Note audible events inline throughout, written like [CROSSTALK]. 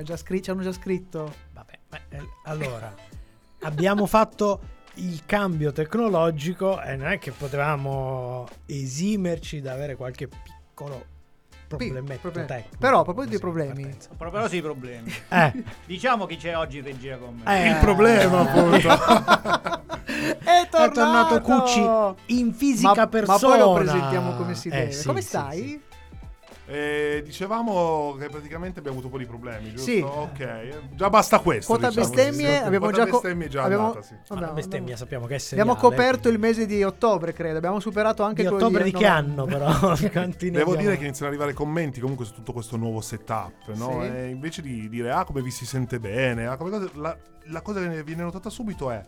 ha già scritto, ci hanno già scritto. Vabbè, eh, allora, [LAUGHS] abbiamo fatto il cambio tecnologico e non è che potevamo esimerci da avere qualche piccolo problemetto Problem- tecnico. Però, a proposito dei problemi, A proposito dei problemi. [LAUGHS] Eh, Diciamo chi c'è oggi in regia con me. eh, Il problema, appunto. [LAUGHS] è tornato, È tornato Cucci in fisica ma, persona. Ma poi lo presentiamo come si Eh, deve. sì, come sì, stai? sì. Eh, dicevamo che praticamente abbiamo avuto un po' di problemi, giusto? Sì. Ok, eh, già basta questo. Quota diciamo, bestemmie, sì. abbiamo Quota già co- bestemmie è già abbiamo- andata, sì. Vabbè, la bestemmia abbiamo- sappiamo che è Abbiamo seriale, coperto il mese di ottobre, credo. Abbiamo superato anche di quello ottobre di che novembre. anno però? [LAUGHS] Devo abbiamo? dire che iniziano ad arrivare commenti comunque su tutto questo nuovo setup, no? Sì. E invece di dire ah come vi si sente bene, ah, come cosa- la, la cosa che viene notata subito è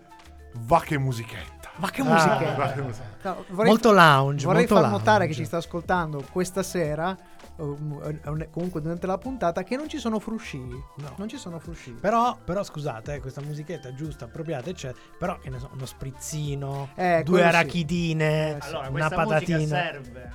va che musichetta. Ma che Ah, che musichetta. No, vorrei, molto lounge. vorrei molto far lounge. notare che ci sta ascoltando questa sera, comunque durante la puntata, che non ci sono fruscini. No. Non ci sono fruscini. Però, però scusate, eh, questa musichetta giusta, appropriata, eccetera. Però che ne so, uno sprizzino, Eh, due arachidine, Eh, sì. Allora, una patatina. serve.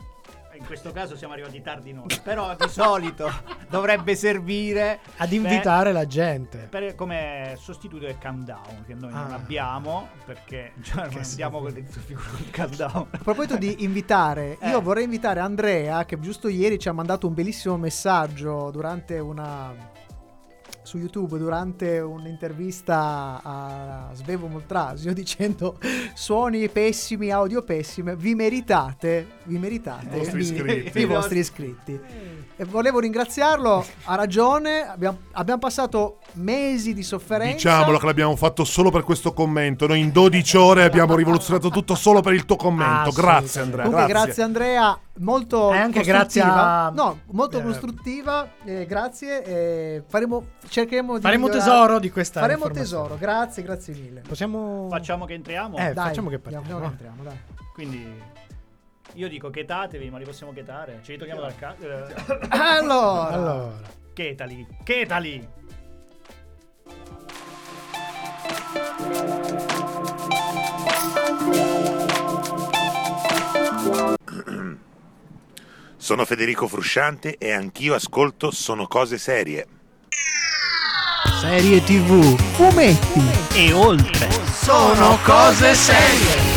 In questo caso siamo arrivati tardi noi. [LAUGHS] Però di solito dovrebbe servire Ad invitare la gente. per- come sostituto del countdown che noi non Ah. abbiamo perché cioè, non andiamo con il con il countdown. A proposito di invitare, [LAUGHS] Eh. io vorrei invitare Andrea, che giusto ieri ci ha mandato un bellissimo messaggio durante una. Su YouTube durante un'intervista a Svevo Moltrasio [LAUGHS] dicendo suoni pessimi, audio pessime, vi meritate, vi meritate I vostri iscritti. i vostri iscritti. E volevo ringraziarlo, ha ragione, abbiamo, abbiamo passato mesi di sofferenza. Diciamolo che l'abbiamo fatto solo per questo commento. Noi in 12 ore abbiamo rivoluzionato tutto solo per il tuo commento. Assolutamente. Grazie Andrea. Comunque, grazie. grazie. Andrea, molto anche costruttiva. grazie a- No, molto eh, costruttiva. eh, grazie. eh, faremo, cercheremo di Faremo migliorare. tesoro di questa Faremo tesoro. Grazie, grazie mille. Possiamo. Facciamo che entriamo. Eh, Dai, facciamo che partiamo. andiamo che entriamo, dai. Quindi io dico chetatevi, ma li possiamo chetare. Ce li togliamo dal cazzo. [LAUGHS] Allora, Allora, Chetali, chetali. [CLEARS THROAT] Sono Federico Frusciante e anch'io ascolto Sono cose serie. serie TV. fumetti. E oltre. Sono cose serie.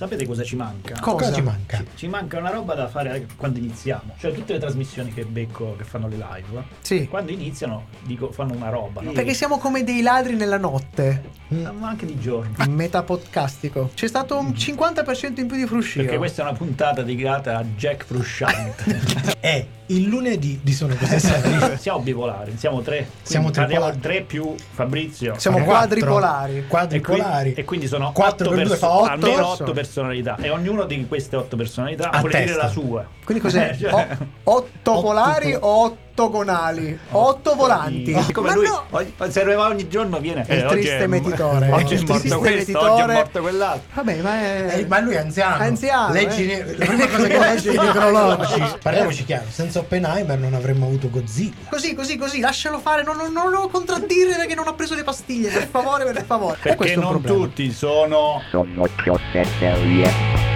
Sapete cosa ci manca? Cosa? Cosa ci manca? Ci manca una roba da fare quando iniziamo. Cioè tutte le trasmissioni che becco che fanno le live. sì. Quando iniziano dico fanno una roba. no? Perché siamo come dei ladri nella notte. Ma anche di giorno. [LAUGHS] Metapodcastico. C'è stato un 50% in più di fruscio. Perché questa è una puntata dedicata a Jack Frusciante. È [LAUGHS] il lunedì di Sono cose [LAUGHS] serie. siamo bipolari, siamo tre. Siamo parliamo tripolari. tre più Fabrizio. Siamo quattro. quadripolari. E quindi, Quadripolari. e quindi sono Quattro otto per due perso- fa otto almeno persone. otto personalità. E ognuno di queste otto personalità A vuole dire la sua. Quindi cos'è? [LAUGHS] Eh, cioè- O- otto Otto polari po- o ottogonali? Otto volanti. Come Ma lui no! ogni, se arriva ogni giorno viene È il oggi triste è- metitore. Oggi è morto questo, oggi è morto quell'altro. Vabbè, ma è... Eh, ma lui è anziano. Anziano, Leggi eh. la prima cosa che [LAUGHS] legge i necrologi. Parliamoci chiaro, senza Oppenheimer non avremmo avuto Godzilla. Così, così, così, lascialo fare, non, non, non lo contraddire perché non ha preso le pastiglie, per favore, per favore. E Perché questo è un non tutti sono Sono cose serie.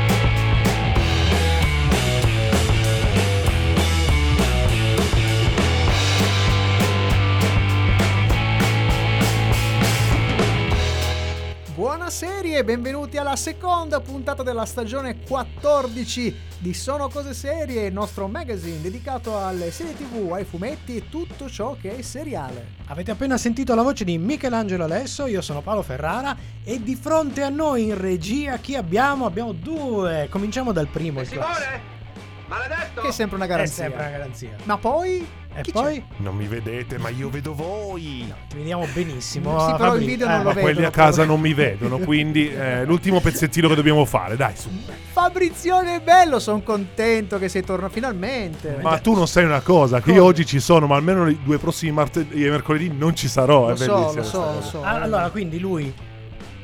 Serie, benvenuti alla seconda puntata della stagione 14 di Sono Cose Serie, il nostro magazine dedicato alle serie tv, ai fumetti e tutto ciò che è seriale. Avete appena sentito la voce di Michelangelo Alesso, io sono Paolo Ferrara e di fronte a noi in regia chi abbiamo? Abbiamo due. Cominciamo dal primo. il classico. che è sempre una È garanzia. sempre una garanzia. Ma poi E chi poi Non mi vedete, ma io vedo voi. ti vediamo benissimo. Sì, però Fabri. il video non Eh, lo Ma vedo. quelli a casa non mi vedono, quindi eh, l'ultimo pezzettino che dobbiamo fare, dai su. c'è? Fabrizione è bello, sono contento che sei tornato finalmente. Ma tu non sai una cosa, che io oggi ci sono, ma almeno i due prossimi martedì e mercoledì non ci sarò. lo è so, bellissimo lo so, lo so. Ah, allora, quindi lui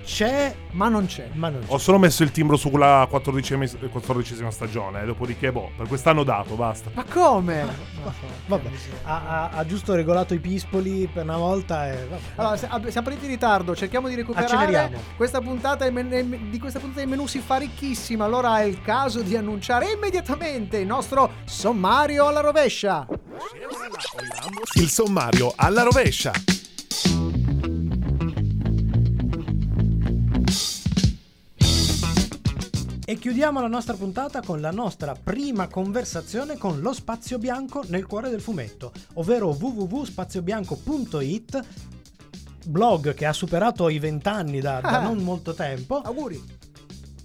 c'è, Ma non c'è. ma non c'è. Ho solo messo il timbro sulla quattordicesima, quattordicesima stagione, eh, dopodiché boh, per quest'anno dato, basta. Ma come? [LAUGHS] Vabbè, ha, ha- ha giusto regolato i pispoli per una volta e vabbè. Allora, siamo partiti in ritardo, cerchiamo di recuperare. Acceleriamo. Questa puntata di questa puntata il menù si fa ricchissima. Allora è il caso di annunciare immediatamente il nostro sommario alla rovescia. Il sommario alla rovescia. E chiudiamo la nostra puntata con la nostra prima conversazione con lo Spazio Bianco nel cuore del fumetto, ovvero www.spaziobianco.it, blog che ha superato i vent'anni da, da Ah. non molto tempo. Auguri.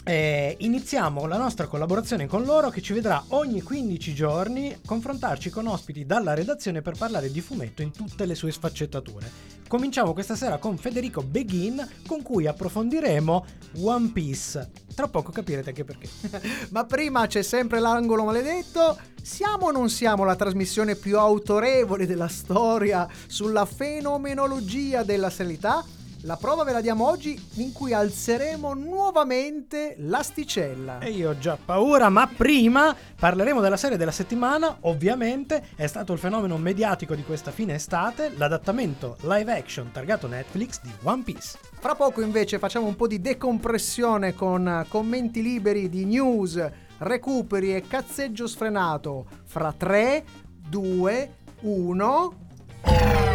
Eh, iniziamo la nostra collaborazione con loro che ci vedrà ogni 15 giorni confrontarci con ospiti dalla redazione per parlare di fumetto in tutte le sue sfaccettature. Cominciamo questa sera con Federico Beghin con cui approfondiremo One Piece. Tra poco capirete anche perché. [LAUGHS] Ma prima c'è sempre l'angolo maledetto. Siamo o non siamo la trasmissione più autorevole della storia sulla fenomenologia della serialità? La prova ve la diamo oggi in cui alzeremo nuovamente l'asticella. E io ho già paura, ma prima parleremo della serie della settimana. Ovviamente è stato il fenomeno mediatico di questa fine estate, l'adattamento live action targato Netflix di One Piece. Fra poco invece facciamo un po' di decompressione con commenti liberi di news, recuperi e cazzeggio sfrenato. Fra 3, 2, 1.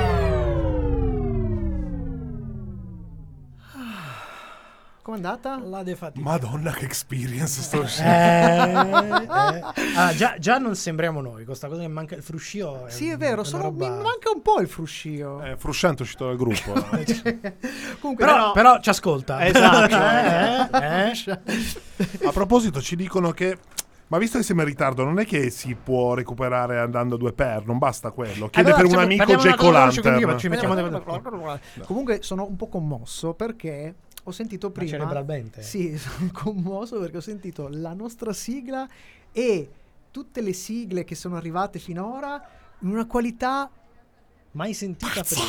Com'è andata? La defatica. Madonna che experience sto Eh, uscendo. eh. Ah, già, già non sembriamo noi, questa cosa che manca il fruscio. Sì, è vero, sono- roba- mi manca un po' il fruscio. Eh, Frusciante è uscito dal gruppo. [LAUGHS] [LAUGHS] Comunque, Però, però ci ascolta. Esatto. [LAUGHS] Eh, eh. A proposito, ci dicono che. Ma visto che siamo in ritardo, non è che si può recuperare andando a due per, non basta quello. Chiede Allora, per un cioè, amico Jack Comunque sono un po' commosso perché ho sentito prima. cerebralmente? Sì, [LAUGHS] sono commosso perché ho sentito la nostra sigla e tutte le sigle che sono arrivate finora in una qualità Mai sentita prima.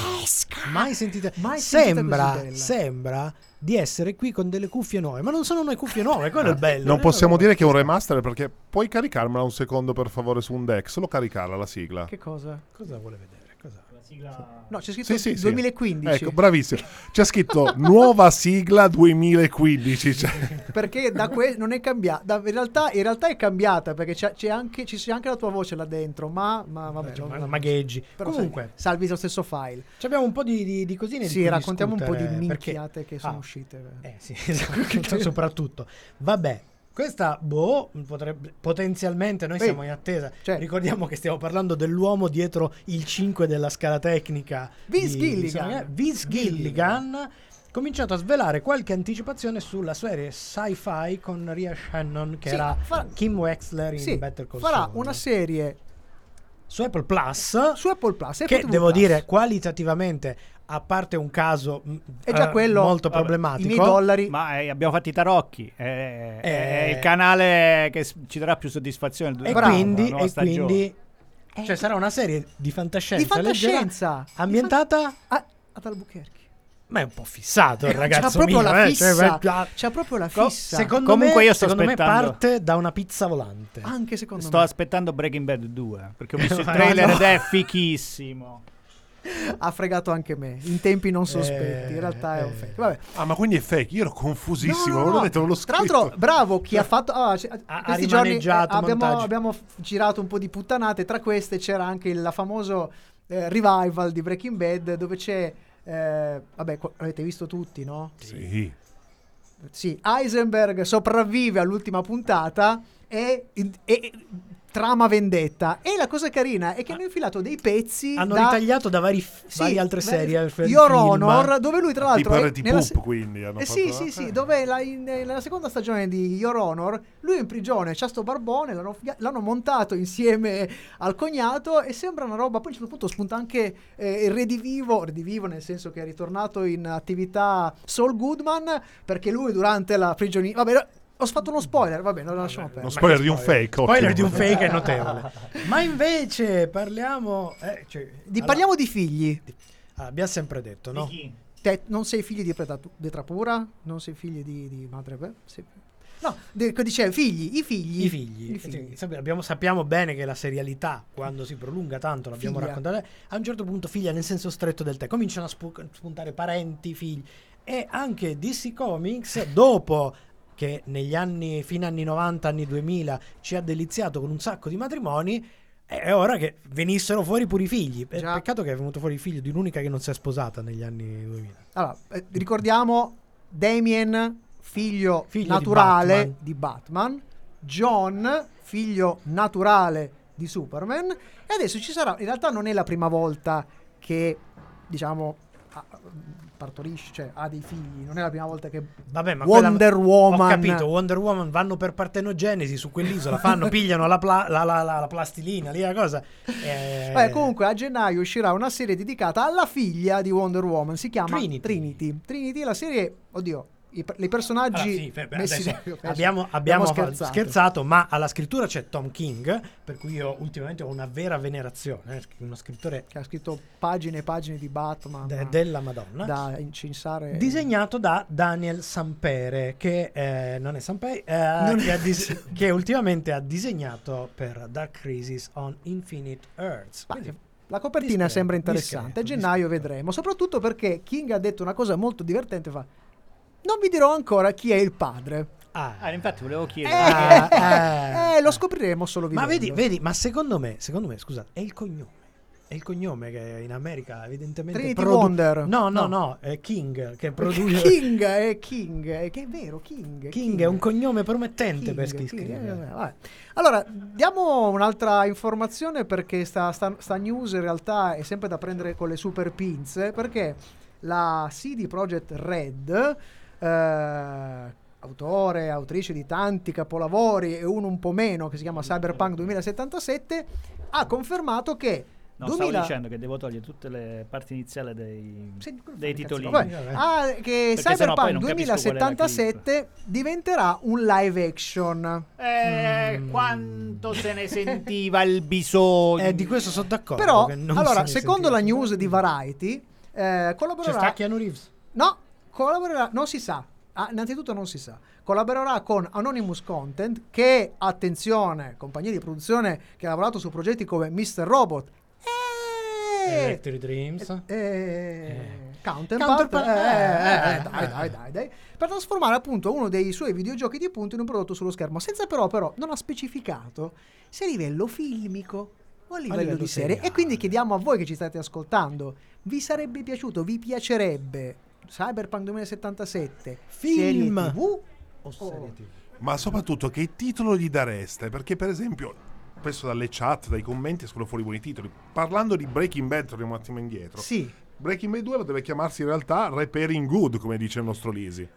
Mai sentita. Mai sentita sembra, così bella. sembra di essere qui con delle cuffie nuove, ma non sono noi cuffie nuove, quello è il bello. Non Eh, possiamo dire che è un remaster perché puoi caricarmela un secondo per favore su un deck, solo caricarla la sigla. che cosa? Cosa vuole vedere? Cosa? No, c'è scritto Sì, sì, sì. 2015. Ecco, bravissimo. C'è scritto [LAUGHS] nuova sigla 2015. cioè. Perché da que- non è cambiata. In realtà, in realtà è cambiata perché c'è, c'è anche, ci c'è anche la tua voce là dentro. Ma, ma vabbè, Cioè, non- ma- magheggi. però Comunque, sai, salvi lo stesso file. ci abbiamo un po' di, di, di cosine. di Sì, cui raccontiamo un po' di discutere, perché- minchiate che sono Ah, uscite. Eh sì, esatto, [LAUGHS] soprattutto. Vabbè, questa, boh, potrebbe, potenzialmente noi Ehi, siamo in attesa. cioè- Ricordiamo che stiamo parlando dell'uomo dietro il 5 della scala tecnica. Vince Gilligan. Vince Gilligan. Cominciato a svelare qualche anticipazione sulla serie sci-fi con Ria Shannon, che Sì, era farà- Kim Wexler in Sì, Better Call farà Saul. una serie su Apple Plus. su Apple Plus. che Apple TV devo Plus. dire qualitativamente, a parte un caso mh, è già eh, quello molto vabbè, I problematico. miei dollari. Ma eh, abbiamo fatto i tarocchi. eh, È, Eh. il canale che ci darà più soddisfazione. E Bravo, quindi, e quindi cioè sarà una serie di fantascienza, di fantascienza. leggera, ambientata Ah, ad Albuquerque. ma è un po' fissato il ragazzo C'ha proprio mio, la eh, fissa. cioè, C'ha proprio la fissa. secondo Comunque me, io sto secondo me aspettando- parte da una pizza volante Anche secondo Sto me. aspettando Breaking Bad 2 perché ho visto [LAUGHS] il trailer no. ed è fichissimo. [LAUGHS] Ha fregato anche me. In tempi non sospetti. Eh, In realtà è un eh. fake. Vabbè. Ah, ma quindi è fake? Io ero confusissimo. No, no, no. detto, non l'ho Tra l'altro, bravo chi ha fatto. ah, c- ha questi giorni eh, abbiamo, abbiamo girato un po' di puttanate. Tra queste c'era anche il la famoso eh, revival di Breaking Bad, dove c'è. eh, vabbè, qua- avete visto tutti, no? Sì. Sì, Heisenberg sopravvive all'ultima puntata e, e- trama vendetta. E la cosa carina è che hanno infilato dei pezzi. Hanno da- ritagliato da vari, Sì, varie altre serie. f- Your film. Honor, dove lui tra l'altro Tipo è RT nella Poop, quindi, hanno eh sì, fatto- sì, sì, eh. dove la- in- nella seconda stagione di Your Honor lui è in prigione, c'ha sto barbone, l'hanno, l'hanno montato insieme al cognato e sembra una roba, poi a un certo punto spunta anche eh, il redivivo, redivivo nel senso che è ritornato in attività Saul Goodman perché lui durante la prigionia, vabbè, ho fatto uno spoiler, vabbè, non lo lasciamo Uno perdere. spoiler di un fake. Spoiler ottimo. di un fake è notevole. [LAUGHS] Ma invece parliamo. eh, cioè, Di- allora, parliamo di figli. ah, abbiamo sempre detto, no? Di chi? Te non sei figlio di Vetrapura? Non sei figlio di, di madre? beh, sì. No, dicevo, figli, i figli. I figli. I figli. Cioè, abbiamo- sappiamo bene che la serialità, quando si prolunga tanto, l'abbiamo Figlia. raccontata, a un certo punto figlia nel senso stretto del te, cominciano a spu- spuntare parenti, figli. E anche DC Comics, dopo che negli anni, fine anni 90, anni 2000, ci ha deliziato con un sacco di matrimoni, è ora che venissero fuori pure i figli. Già. Peccato che è venuto fuori il figlio di un'unica che non si è sposata negli anni 2000. Allora, eh, ricordiamo Damien, figlio, Figlio di naturale Batman. di Batman. John, figlio naturale di Superman. E adesso ci sarà, in realtà non è la prima volta che, diciamo, partorisce, cioè ha dei figli. Non è la prima volta che Vabbè, ma Wonder quella- Woman. Ho capito, Wonder Woman vanno per partenogenesi su quell'isola, [LAUGHS] fanno, pigliano la, pla- la- la- la- la plastilina, lì la cosa. Eh, Beh, comunque a gennaio uscirà una serie dedicata alla figlia di Wonder Woman, si chiama Trinity. Trinity. Trinity, la serie, oddio, i, i personaggi allora, sì, beh, adesso [LAUGHS] abbiamo, abbiamo scherzato. scherzato. ma alla scrittura c'è Tom King, per cui io ultimamente ho una vera venerazione, eh, uno scrittore che ha scritto pagine e pagine di Batman de- della Madonna. da incensare Disegnato da Daniel Sampere, che eh, non è Sampere, eh, che, è- dis- che ultimamente ha disegnato per Dark Crisis on Infinite Earths. La copertina discreto, sembra interessante. a discreto, gennaio discreto. vedremo. Soprattutto perché King ha detto una cosa molto divertente. Fa, non vi dirò ancora chi è il padre. Ah, Ah, infatti volevo Eh, chiedere. Ah, eh, eh. lo scopriremo solo Ma vivendo. vedi, vedi, ma secondo me, secondo me, scusate, è il cognome. È il cognome che in America evidentemente Trinity produ- Wonder. No, no, No. no, è King che produce King è King, è, che è vero, King. King è un cognome promettente per chi King, King, scrive. eh, vabbè. Allora, diamo un'altra informazione perché sta, sta- sta news in realtà è sempre da prendere con le super pinze perché la CD Projekt Red, eh, autore, autrice di tanti capolavori e uno un po' meno che si chiama Cyberpunk 2077, ha confermato che No, 2000 stavo dicendo che devo togliere tutte le parti iniziali dei, quello dei titolini. Vabbè, ah, che Perché Cyberpunk non capisco qual è la 2077 diventerà un live action. Eh, quanto se ne sentiva il bisogno. [LAUGHS] Eh, di questo sono d'accordo. Però, che non allora, se secondo la news di Variety, eh, C'è collaborerà. sta Keanu Reeves. No, collaborerà, non si sa. Ah, innanzitutto non si sa. Collaborerà con Anonymous Content, che, attenzione, compagnia di produzione che ha lavorato su progetti come Mr. Robot e... Electric Dreams. Eh, Counterpart, Counterpart, eh, eh, eh, dai, eh. dai, dai, dai, per trasformare appunto uno dei suoi videogiochi di punto in un prodotto sullo schermo, senza però, però non ha specificato se a livello filmico o a livello, livello di serie. seriale. E quindi chiediamo a voi che ci state ascoltando, vi sarebbe piaciuto, vi piacerebbe Cyberpunk 2077 Film. TV O serie TV. Ma soprattutto che titolo gli dareste? Perché per esempio, spesso dalle chat, dai commenti escono fuori buoni titoli. Parlando di Breaking Bad, torniamo un attimo indietro. Sì, Breaking Bad 2 potrebbe chiamarsi in realtà Repairing Good, come dice il nostro Lisi.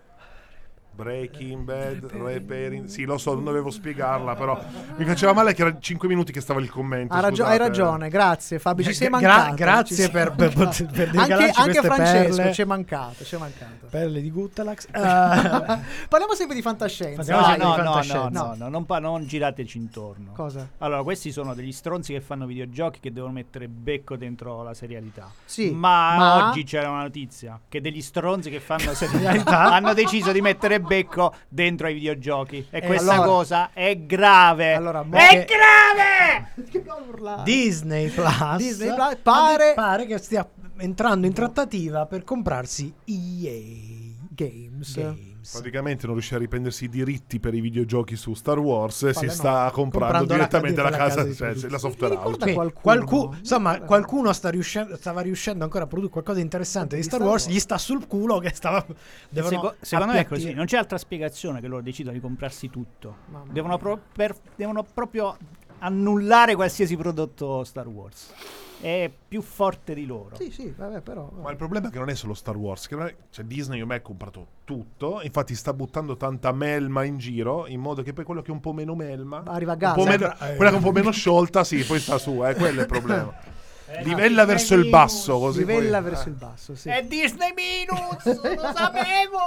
Breaking Bad, Repairing... Sì, lo so, non dovevo spiegarla, però mi faceva male che era 5 minuti che stava il commento. ha ragio- hai ragione, grazie Fabio, ci sei Gra- mancato. grazie ci sei per- per- per- per anche, anche Francesco perle. ci è mancato, ci è mancato. Perle di Guttalax. Eh, [LAUGHS] Parliamo sempre di fantascienza. Parliamo No, Vai. sempre no, di no, no, fantascienza. no, no, non, pa- non girateci intorno. Cosa? Allora, questi sono degli stronzi che fanno videogiochi che devono mettere becco dentro la serialità. Sì, ma, ma- oggi c'era una notizia che degli stronzi che fanno serialità Serialità? [LAUGHS] hanno deciso di mettere becco dentro ai videogiochi. E Eh, questa allora- cosa è grave. Allora, è Che- grave! [LAUGHS] Disney Plus, Disney Plus pare- pare che stia entrando in trattativa per comprarsi EA Games. Games. Praticamente non riuscì a riprendersi i diritti per i videogiochi su Star Wars e si no. sta comprando, Comprando la- direttamente la, la casa, casa di cioè, produzione. la software house. qualcuno? qualcu- insomma, qualcuno sta riuscendo, stava riuscendo ancora a produrre qualcosa di interessante di Star Star Wars, Wars. gli sta sul culo che stava... Devono Seco- secondo me è così, non c'è altra spiegazione che loro decidono di comprarsi tutto. Devono, pro- per- devono proprio annullare qualsiasi prodotto Star Wars. È più forte di loro. Sì, sì, vabbè, però. Ma il problema è che non è solo Star Wars, che non è- cioè Disney ormai ha comprato tutto, infatti sta buttando tanta melma in giro, in modo che poi quello che è un po' meno melma, Arriva a po' meno- eh. quella che è un po' meno sciolta, sì, poi sta su, eh, quello è il problema. [LAUGHS] Eh, Livella no, verso il basso, così Livella poi- verso eh. il basso, sì. È Disney Minus, [LAUGHS] lo sapevo!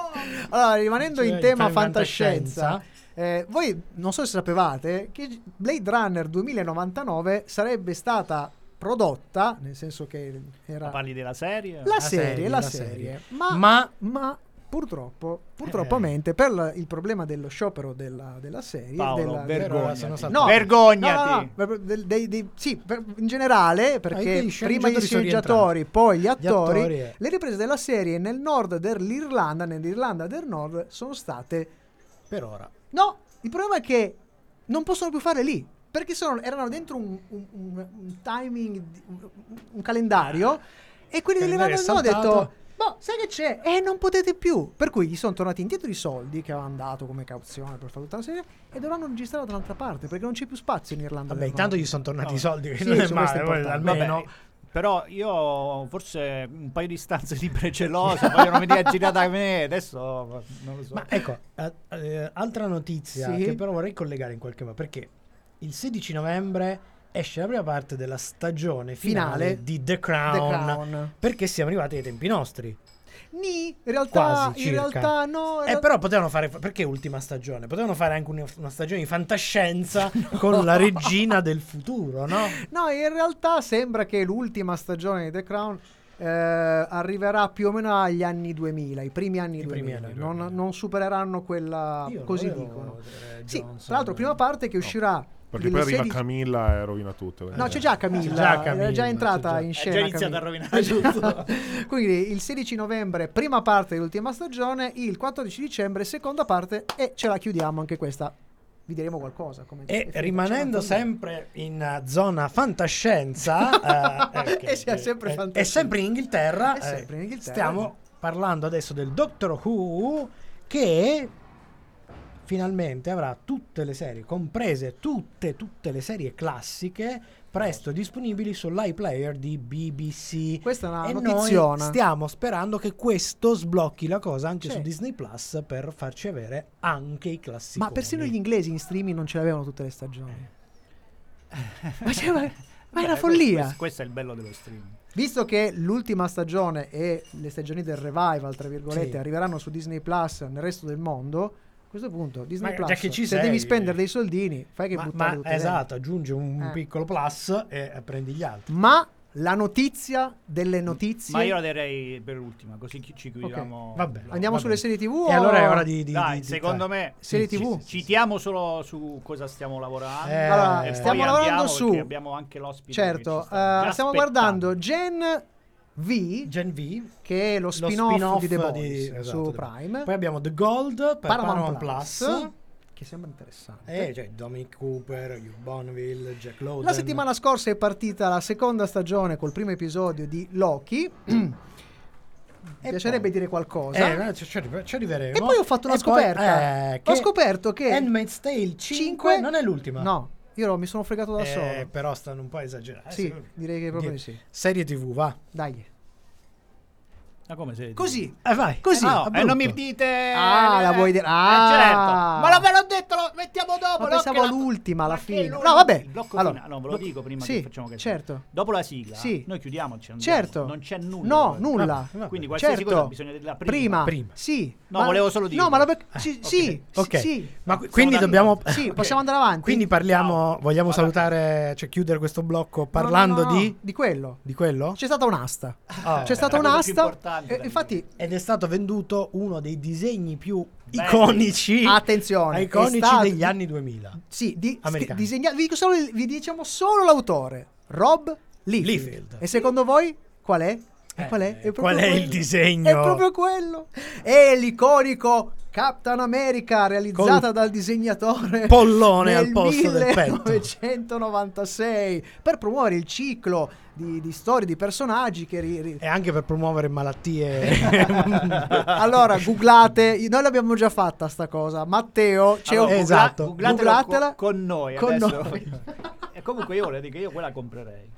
Allora, rimanendo in Cioè, tema in fantascienza, fantascienza. eh, voi non so se sapevate che Blade Runner 2099 sarebbe stata prodotta, nel senso che era Ma parli della serie? la, La serie, serie, la la serie, serie. Ma, Ma- ma purtroppo, purtroppamente, per la- il problema dello sciopero della, della serie, Paolo, della- vergognati. sono stato- No, Vergognati. no, no, del- dei- dei- sì, per- in generale, perché prima gli sceneggiatori, poi gli attori, attori, eh. le riprese della serie nel nord dell'Irlanda, nell'Irlanda del Nord, sono state... Per ora. No, il problema è che non possono più fare lì, perché sono- erano dentro un, un- un- un timing, un, un calendario, e quelli dell'Irlanda del Nord hanno detto... Boh, sai che c'è? E non potete più. Per cui gli sono tornati indietro i soldi che avevano dato come cauzione per fare tutta la serie e dovranno registrare da un'altra parte perché non c'è più spazio in Irlanda. Vabbè, intanto gli sono tornati No. i soldi, che Sì, non è male, è poi almeno... Vabbè, però io forse un paio di stanze di precelosa [LAUGHS] vogliono venire a girare da me adesso non lo so Ma ecco, eh, eh, altra notizia Sì. che però vorrei collegare in qualche modo, perché il 16 novembre esce la prima parte della stagione finale, Finale. di The The Crown, Crown. perché siamo arrivati ai tempi nostri. Ni, in realtà, Quasi, in realtà no. in Eh, però potevano fare. Perché ultima stagione? Potevano fare anche una, una stagione di fantascienza [LAUGHS] con la regina del futuro, no? No, in realtà sembra che l'ultima stagione di The Crown eh, arriverà più o meno agli anni 2000, i primi anni I 2000. primi anni Non, 2000. non supereranno quella, Io così dicono. Sì, tra l'altro, prima parte che uscirà. Perché poi arriva 16 Camilla e rovina tutto. No, c'è già Camilla, C'è già Camilla, è già entrata già. in È scena. già iniziata Camilla. a rovinare tutto. [LAUGHS] Quindi il 16 novembre, prima parte dell'ultima stagione, il 14 dicembre, seconda parte, e ce la chiudiamo anche questa. Vi diremo qualcosa. Come è E rimanendo sempre in eh, zona fantascienza, [LAUGHS] eh, ok, E sia sempre eh, fantascienza. e sempre in Inghilterra, È sempre in eh, Inghilterra. stiamo parlando adesso del Doctor Who che finalmente avrà tutte le serie, comprese tutte, tutte le serie classiche, presto disponibili sull'iPlayer di BBC. Questa è una e notiziona. stiamo sperando che questo sblocchi la cosa anche Sì. su Disney Plus per farci avere anche i classici. Ma persino gli inglesi in streaming non ce l'avevano tutte le stagioni. ma, c'è- ma- ma [LAUGHS] è una follia. questo, questo è il bello dello streaming Visto che l'ultima stagione e le stagioni del revival, tra virgolette, Sì. arriveranno su Disney Plus nel resto del mondo, questo punto Disney Ma Plus, già che ci se sei- devi spendere dei soldini, fai che ma, buttare ma tutte esatto, aggiunge un Eh. piccolo plus e eh, prendi gli altri. Ma la notizia delle notizie... ma io la darei per l'ultima così ci chiudiamo Vabbè. Andiamo Va sulle serie TV E o- allora è ora di... di- dai di- secondo me Serie ci- TV? citiamo solo su cosa stiamo lavorando Eh, Allora, e stiamo lavorando su- abbiamo anche l'ospite che Certo, ci sta eh, già stiamo aspettando. guardando Gen V, Gen V, che è lo lo spin-off, di The Boys di- su esatto, Prime. Poi abbiamo The Gold per Paramount, Paramount, Plus, Plus. che sembra interessante. Eh, cioè Dominic Cooper, Hugh Bonneville, Jack Lowden. La settimana scorsa è partita la seconda stagione col primo episodio di Loki. Mi [CLEARS THROAT] piacerebbe poi- dire qualcosa. Eh, ci, ci arrive- ci arriveremo. E poi ho fatto una E poi, scoperta. eh, Ho scoperto che Handmaid's Tale 5, cinque- non è l'ultima. No, io mi sono fregato da Eh, solo. però stanno un po' esagerando. Sì, direi che proprio di sì. Serie TV, va. Dai. Ma come se Così. Eh, vai. Così. no, a e non mi dite Ah, la vuoi dire- eh, ah. certo ma lo ve l'ho detto lo mettiamo dopo Ma no, pensavo l'ultima alla Ma fine. No, vabbè. il blocco Allora, finale no ve lo dico prima sì, che facciamo che certo. dopo la sigla Sì. noi chiudiamo ci andiamo. Certo. non c'è nulla No, nulla. Vabbè. quindi qualsiasi Certo. cosa bisogna dirla prima, Prima. Prima. Sì. No, volevo solo No, dirlo. ma la bec- sì, ok. sì, Ok. sì. Ma No, quindi dobbiamo d'accordo. Sì, possiamo andare avanti. Quindi parliamo, vogliamo salutare, cioè chiudere questo blocco No, no, parlando no, no, di di quello. di quello? C'è stata un'asta. Ah. C'è stata più un'asta. E- da infatti, Ed è stato venduto uno dei disegni più Belli. iconici attenzione. è iconici stato- degli anni 2000. Sì, di, disegna- vi, solo vi diciamo solo l'autore. Rob Liefeld. Liefeld. E secondo voi qual è? E Eh, qual è? È proprio qual è il disegno? È proprio quello. È l'iconico Captain America realizzata Col dal disegnatore pollone nel al posto del petto. 1996 per promuovere il ciclo di, di storie di personaggi che ri- ri- E anche per promuovere malattie. [LAUGHS] allora googlate noi l'abbiamo già fatta sta cosa Matteo c'è Allora, un Esatto. Googlatela co- con noi con adesso. noi. [LAUGHS] Comunque io volevo dire che io quella comprerei.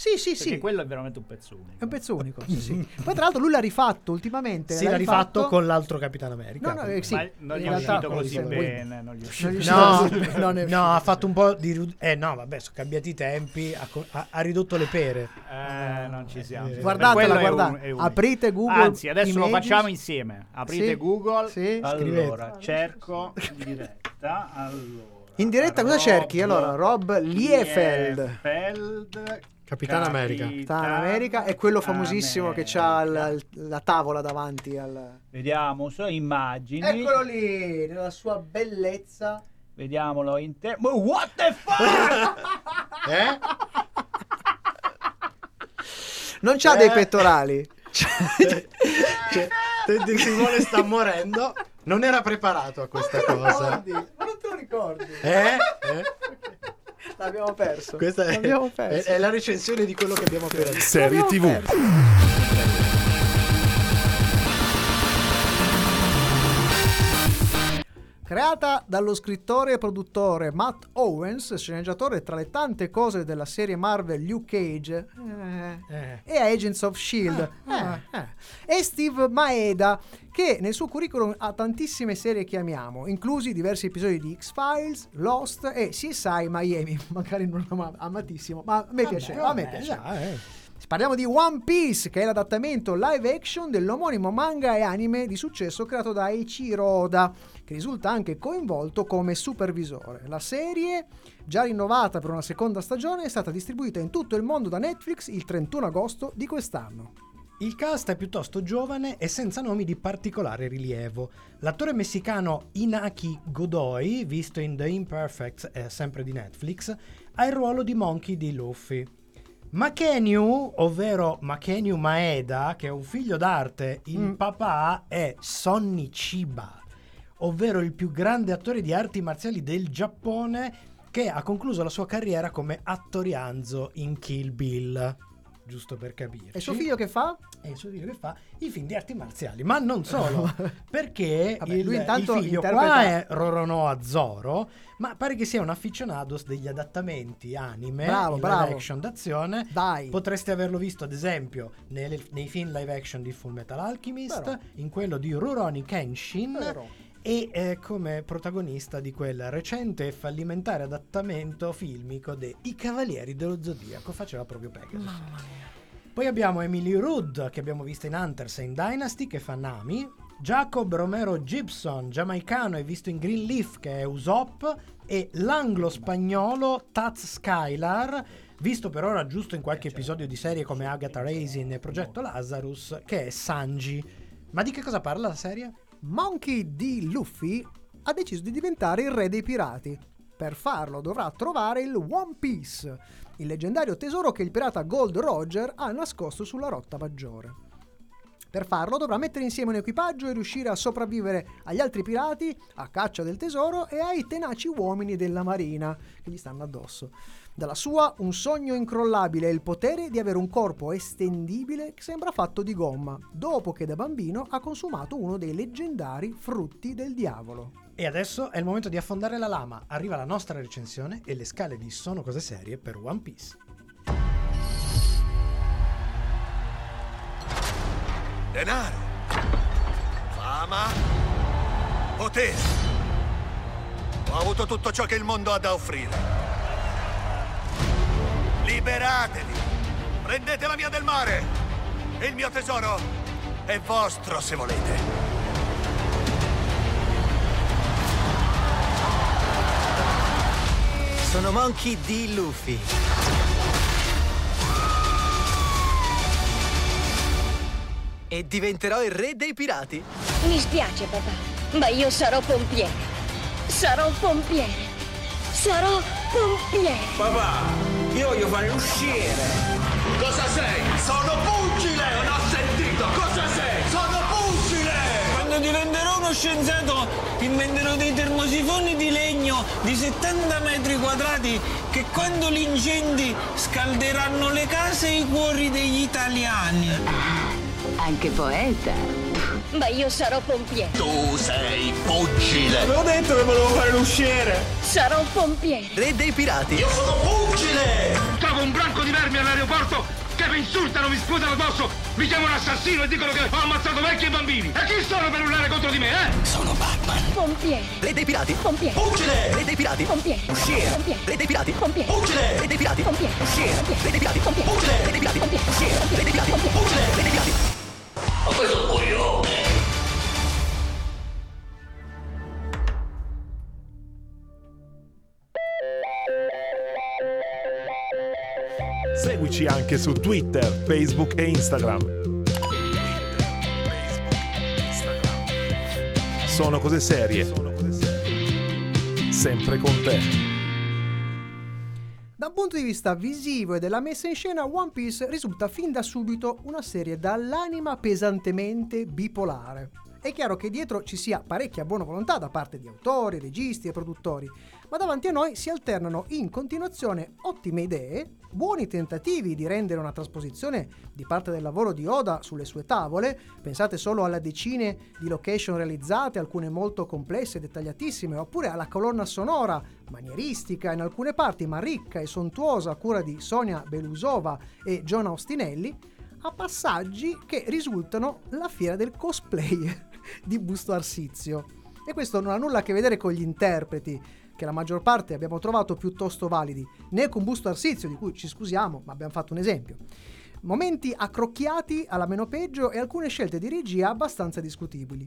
Sì, sì, Perché sì. quello è veramente un pezzo unico. È un pezzo unico. sì, sì. [LAUGHS] Poi, tra l'altro, lui l'ha rifatto ultimamente. Si l'ha rifatto con l'altro Capitano America. No, no, eh, sì. Ma non gli è uscito così sì, bene. Non gli è uscito. No, uscito- non è [LAUGHS] no, uscito. ha fatto un po' di... Eh no, vabbè, sono cambiati i tempi, ha, ha- ha ridotto le pere. Eh, non ci siamo. Eh, Guardatela, guardate. un-. Aprite Google Anzi, adesso lo Images. facciamo insieme. Aprite Sì, Google. sì. Allora, cerco [LAUGHS] in diretta. Allora, In diretta cosa cerchi? Allora, Rob Liefeld. Liefeld, Capitano America. Capitano America è quello famosissimo che ha la tavola davanti al... Vediamo su immagini. Eccolo lì, nella sua bellezza. Vediamolo in te. Ma What the fuck? [LAUGHS] Eh? [LAUGHS] Non c'ha Eh. dei pettorali. [LAUGHS] Cioè, Teddy Simone sta morendo. Non era preparato a questa cosa. Ma non te lo ricordi? Eh? Eh? L'abbiamo perso. Questa è, L'abbiamo è- perso. è la recensione di quello che abbiamo appena detto. Serie TV. Creata dallo scrittore e produttore Matt Owens, sceneggiatore tra le tante cose della serie Marvel Luke Cage eh, Eh. e Agents of Shield, Ah, Eh, eh. e Steve Maeda, che nel suo curriculum ha tantissime serie che amiamo, inclusi diversi episodi di X-Files, Lost e CSI Miami, [LAUGHS] magari non ama- amatissimo, ma a me piace. a me piace. eh. Parliamo di One Piece, che è l'adattamento live action dell'omonimo manga e anime di successo creato da Eiichiro Oda, che risulta anche coinvolto come supervisore. La serie, già rinnovata per una seconda stagione, è stata distribuita in tutto il mondo da Netflix il 31 agosto di quest'anno. Il cast è piuttosto giovane e senza nomi di particolare rilievo. L'attore messicano Inaki Godoy, visto in The Imperfects, eh, sempre di Netflix, ha il ruolo di Monkey di Luffy. Makenyu, ovvero Makenyu Maeda, che è un figlio d'arte, il Mm. papà è Sonny Chiba, ovvero il più grande attore di arti marziali del Giappone che ha concluso la sua carriera come attorianzo in Kill Bill. Giusto per capirci. E suo figlio che fa? È il suo figlio che fa i film di arti marziali, ma non [LAUGHS] solo, perché Vabbè, il, lui intanto il figlio interpreta- qua è Roronoa Zoro, ma pare che sia un aficionados degli adattamenti anime Bravo, bravo. live action d'azione. Dai. Potreste averlo visto ad esempio nelle- nei film live action di Full Metal Alchemist, Però. in quello di Rurouni Kenshin Però. E eh, come protagonista di quel recente e fallimentare adattamento filmico de I Cavalieri dello Zodiaco, faceva proprio Pegasus. Poi abbiamo Emily Rudd, che abbiamo visto in Hunters e in Dynasty, che fa Nami. Jacob Romero Gibson, giamaicano e visto in Greenleaf, che è Usopp. E l'anglo-spagnolo Taz Skylar, visto per ora giusto in qualche episodio di serie come Agatha Raisin e Progetto Lazarus, che è Sanji. Ma di che cosa parla la serie? Monkey D. Luffy ha deciso di diventare il re dei pirati. Per farlo dovrà trovare il One Piece, il leggendario tesoro che il pirata Gold Roger ha nascosto sulla rotta maggiore. Per farlo dovrà mettere insieme un equipaggio e riuscire a sopravvivere agli altri pirati, a caccia del tesoro e ai tenaci uomini della marina che gli stanno addosso. Dalla sua un sogno incrollabile e il potere di avere un corpo estendibile che sembra fatto di gomma, dopo che da bambino ha consumato uno dei leggendari frutti del diavolo. E adesso è il momento di affondare la lama. Arriva la nostra recensione e le scale di Sono cose serie per One Piece. Denaro, fama, potere. Ho avuto tutto ciò che il mondo ha da offrire. Liberatevi! Prendete la via del mare! Il mio tesoro è vostro se volete. Sono Monkey D. Luffy. E diventerò il re dei pirati. Mi spiace, papà, ma io sarò pompiere. Sarò pompiere. Sarò pompiere. Papà, io voglio fare uscire. Cosa sei? Sono pugile! Non ho sentito! Cosa sei? Sono pugile! Quando diventerò uno scienziato, inventerò dei termosifoni di legno di 70 metri quadrati che quando li incendi scalderanno le case e i cuori degli italiani. Anche poeta. Ma io sarò pompiere. Tu sei pugile. Avevo detto che volevo fare l'usciere. Sarò pompiere. Re dei pirati. Io sono pugile. Trovo un branco di vermi all'aeroporto che mi insultano, mi sputano addosso, mi chiamano assassino e dicono che ho ammazzato vecchi e bambini. E chi sono per urlare contro di me, eh? Sono Batman. Pompiere. Re dei pirati. Pompiere. Pugile. Re dei pirati. Pompiere. Uscire. Pompiere. Re dei pirati. Pompiere. Pugile. Re dei pirati. Pompiere. Uscire. Re dei pirati. Pompiere. Pugile. Re dei pirati. Pompiere. Uscire. Re dei pirati. Pugile. Re dei pirati. Ma questo è un coglione. Anche su Twitter, Facebook e Instagram. Sono cose serie. Sempre con te. Da un punto di vista visivo e della messa in scena, One Piece risulta fin da subito una serie dall'anima pesantemente bipolare. È chiaro che dietro ci sia parecchia buona volontà da parte di autori, registi e produttori, ma davanti a noi si alternano in continuazione ottime idee, buoni tentativi di rendere una trasposizione di parte del lavoro di Oda sulle sue tavole, pensate solo alla decine di location realizzate, alcune molto complesse e dettagliatissime, oppure alla colonna sonora, manieristica in alcune parti, ma ricca e sontuosa a cura di Sonia Belusova e John Austinelli, a passaggi che risultano la fiera del cosplayer [LAUGHS] di Busto Arsizio. E questo non ha nulla a che vedere con gli interpreti, che la maggior parte abbiamo trovato piuttosto validi, né con Busto Arsizio, di cui ci scusiamo, ma abbiamo fatto un esempio. Momenti accrocchiati alla meno peggio e alcune scelte di regia abbastanza discutibili.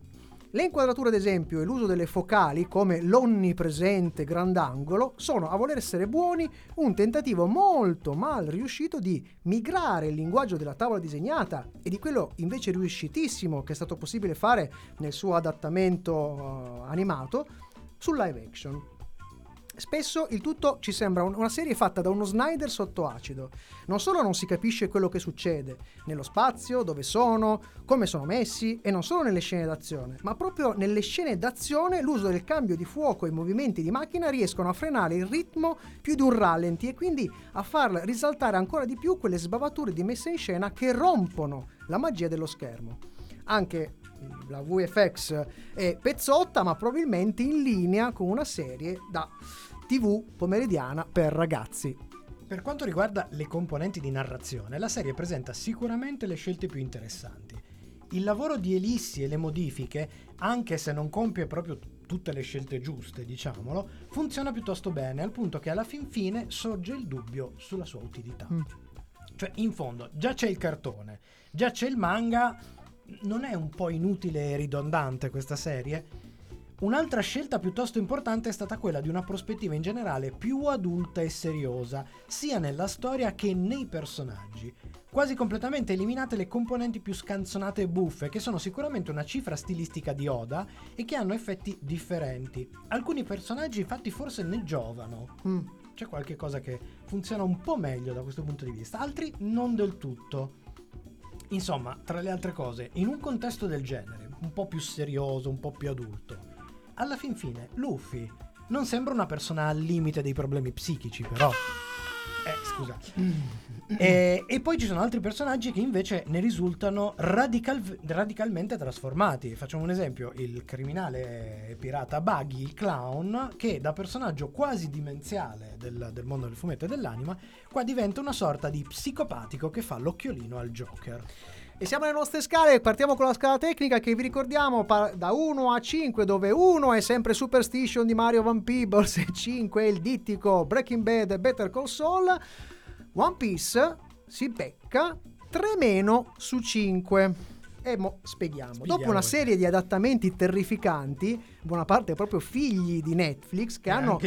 Le inquadrature, ad esempio, e l'uso delle focali, come l'onnipresente grandangolo, sono, a voler essere buoni, un tentativo molto mal riuscito di migrare il linguaggio della tavola disegnata e di quello invece riuscitissimo che è stato possibile fare nel suo adattamento eh, animato sul live action. Spesso il tutto ci sembra un- una serie fatta da uno Snyder sotto acido. Non solo non si capisce quello che succede nello spazio, dove sono, come sono messi e non solo nelle scene d'azione, ma proprio nelle scene d'azione l'uso del cambio di fuoco e i movimenti di macchina riescono a frenare il ritmo più di un rallenti e quindi a far risaltare ancora di più quelle sbavature di messa in scena che rompono la magia dello schermo. Anche la VFX è pezzotta, ma probabilmente in linea con una serie da TV pomeridiana per ragazzi. Per quanto riguarda le componenti di narrazione, la serie presenta sicuramente le scelte più interessanti. Il lavoro di Elissi e le modifiche, anche se non compie proprio tutte le scelte giuste, diciamolo, funziona piuttosto bene, al punto che alla fin fine sorge il dubbio sulla sua utilità. Cioè, in fondo, già c'è il cartone, già c'è il manga, non è un po' inutile e ridondante questa serie? Un'altra scelta piuttosto importante è stata quella di una prospettiva in generale più adulta e seriosa, sia nella storia che nei personaggi. Quasi completamente eliminate le componenti più scanzonate e buffe, che sono sicuramente una cifra stilistica di Oda e che hanno effetti differenti. Alcuni personaggi infatti forse ne giovano. C'è qualche cosa che funziona un po' meglio da questo punto di vista, altri non del tutto. Insomma, tra le altre cose, in un contesto del genere, un po' più serioso, un po' più adulto, alla fin fine Luffy non sembra una persona al limite dei problemi psichici, però. Eh, scusa. E, e poi ci sono altri personaggi che invece ne risultano radical- radicalmente trasformati. Facciamo un esempio: il criminale pirata Buggy, il clown, che da personaggio quasi dimenziale del, del mondo del fumetto e dell'anima, qua diventa una sorta di psicopatico che fa l'occhiolino al Joker. E siamo alle nostre scale, partiamo con la scala tecnica che vi ricordiamo pa- da 1 a 5 dove 1 è sempre Superstition di Mario Van Peebles e 5 è il dittico Breaking Bad e Better Call Saul. One Piece si becca 3 meno su 5. E mo spieghiamo. Spieghiamo. Dopo una serie di adattamenti terrificanti, buona parte proprio figli di Netflix, che E hanno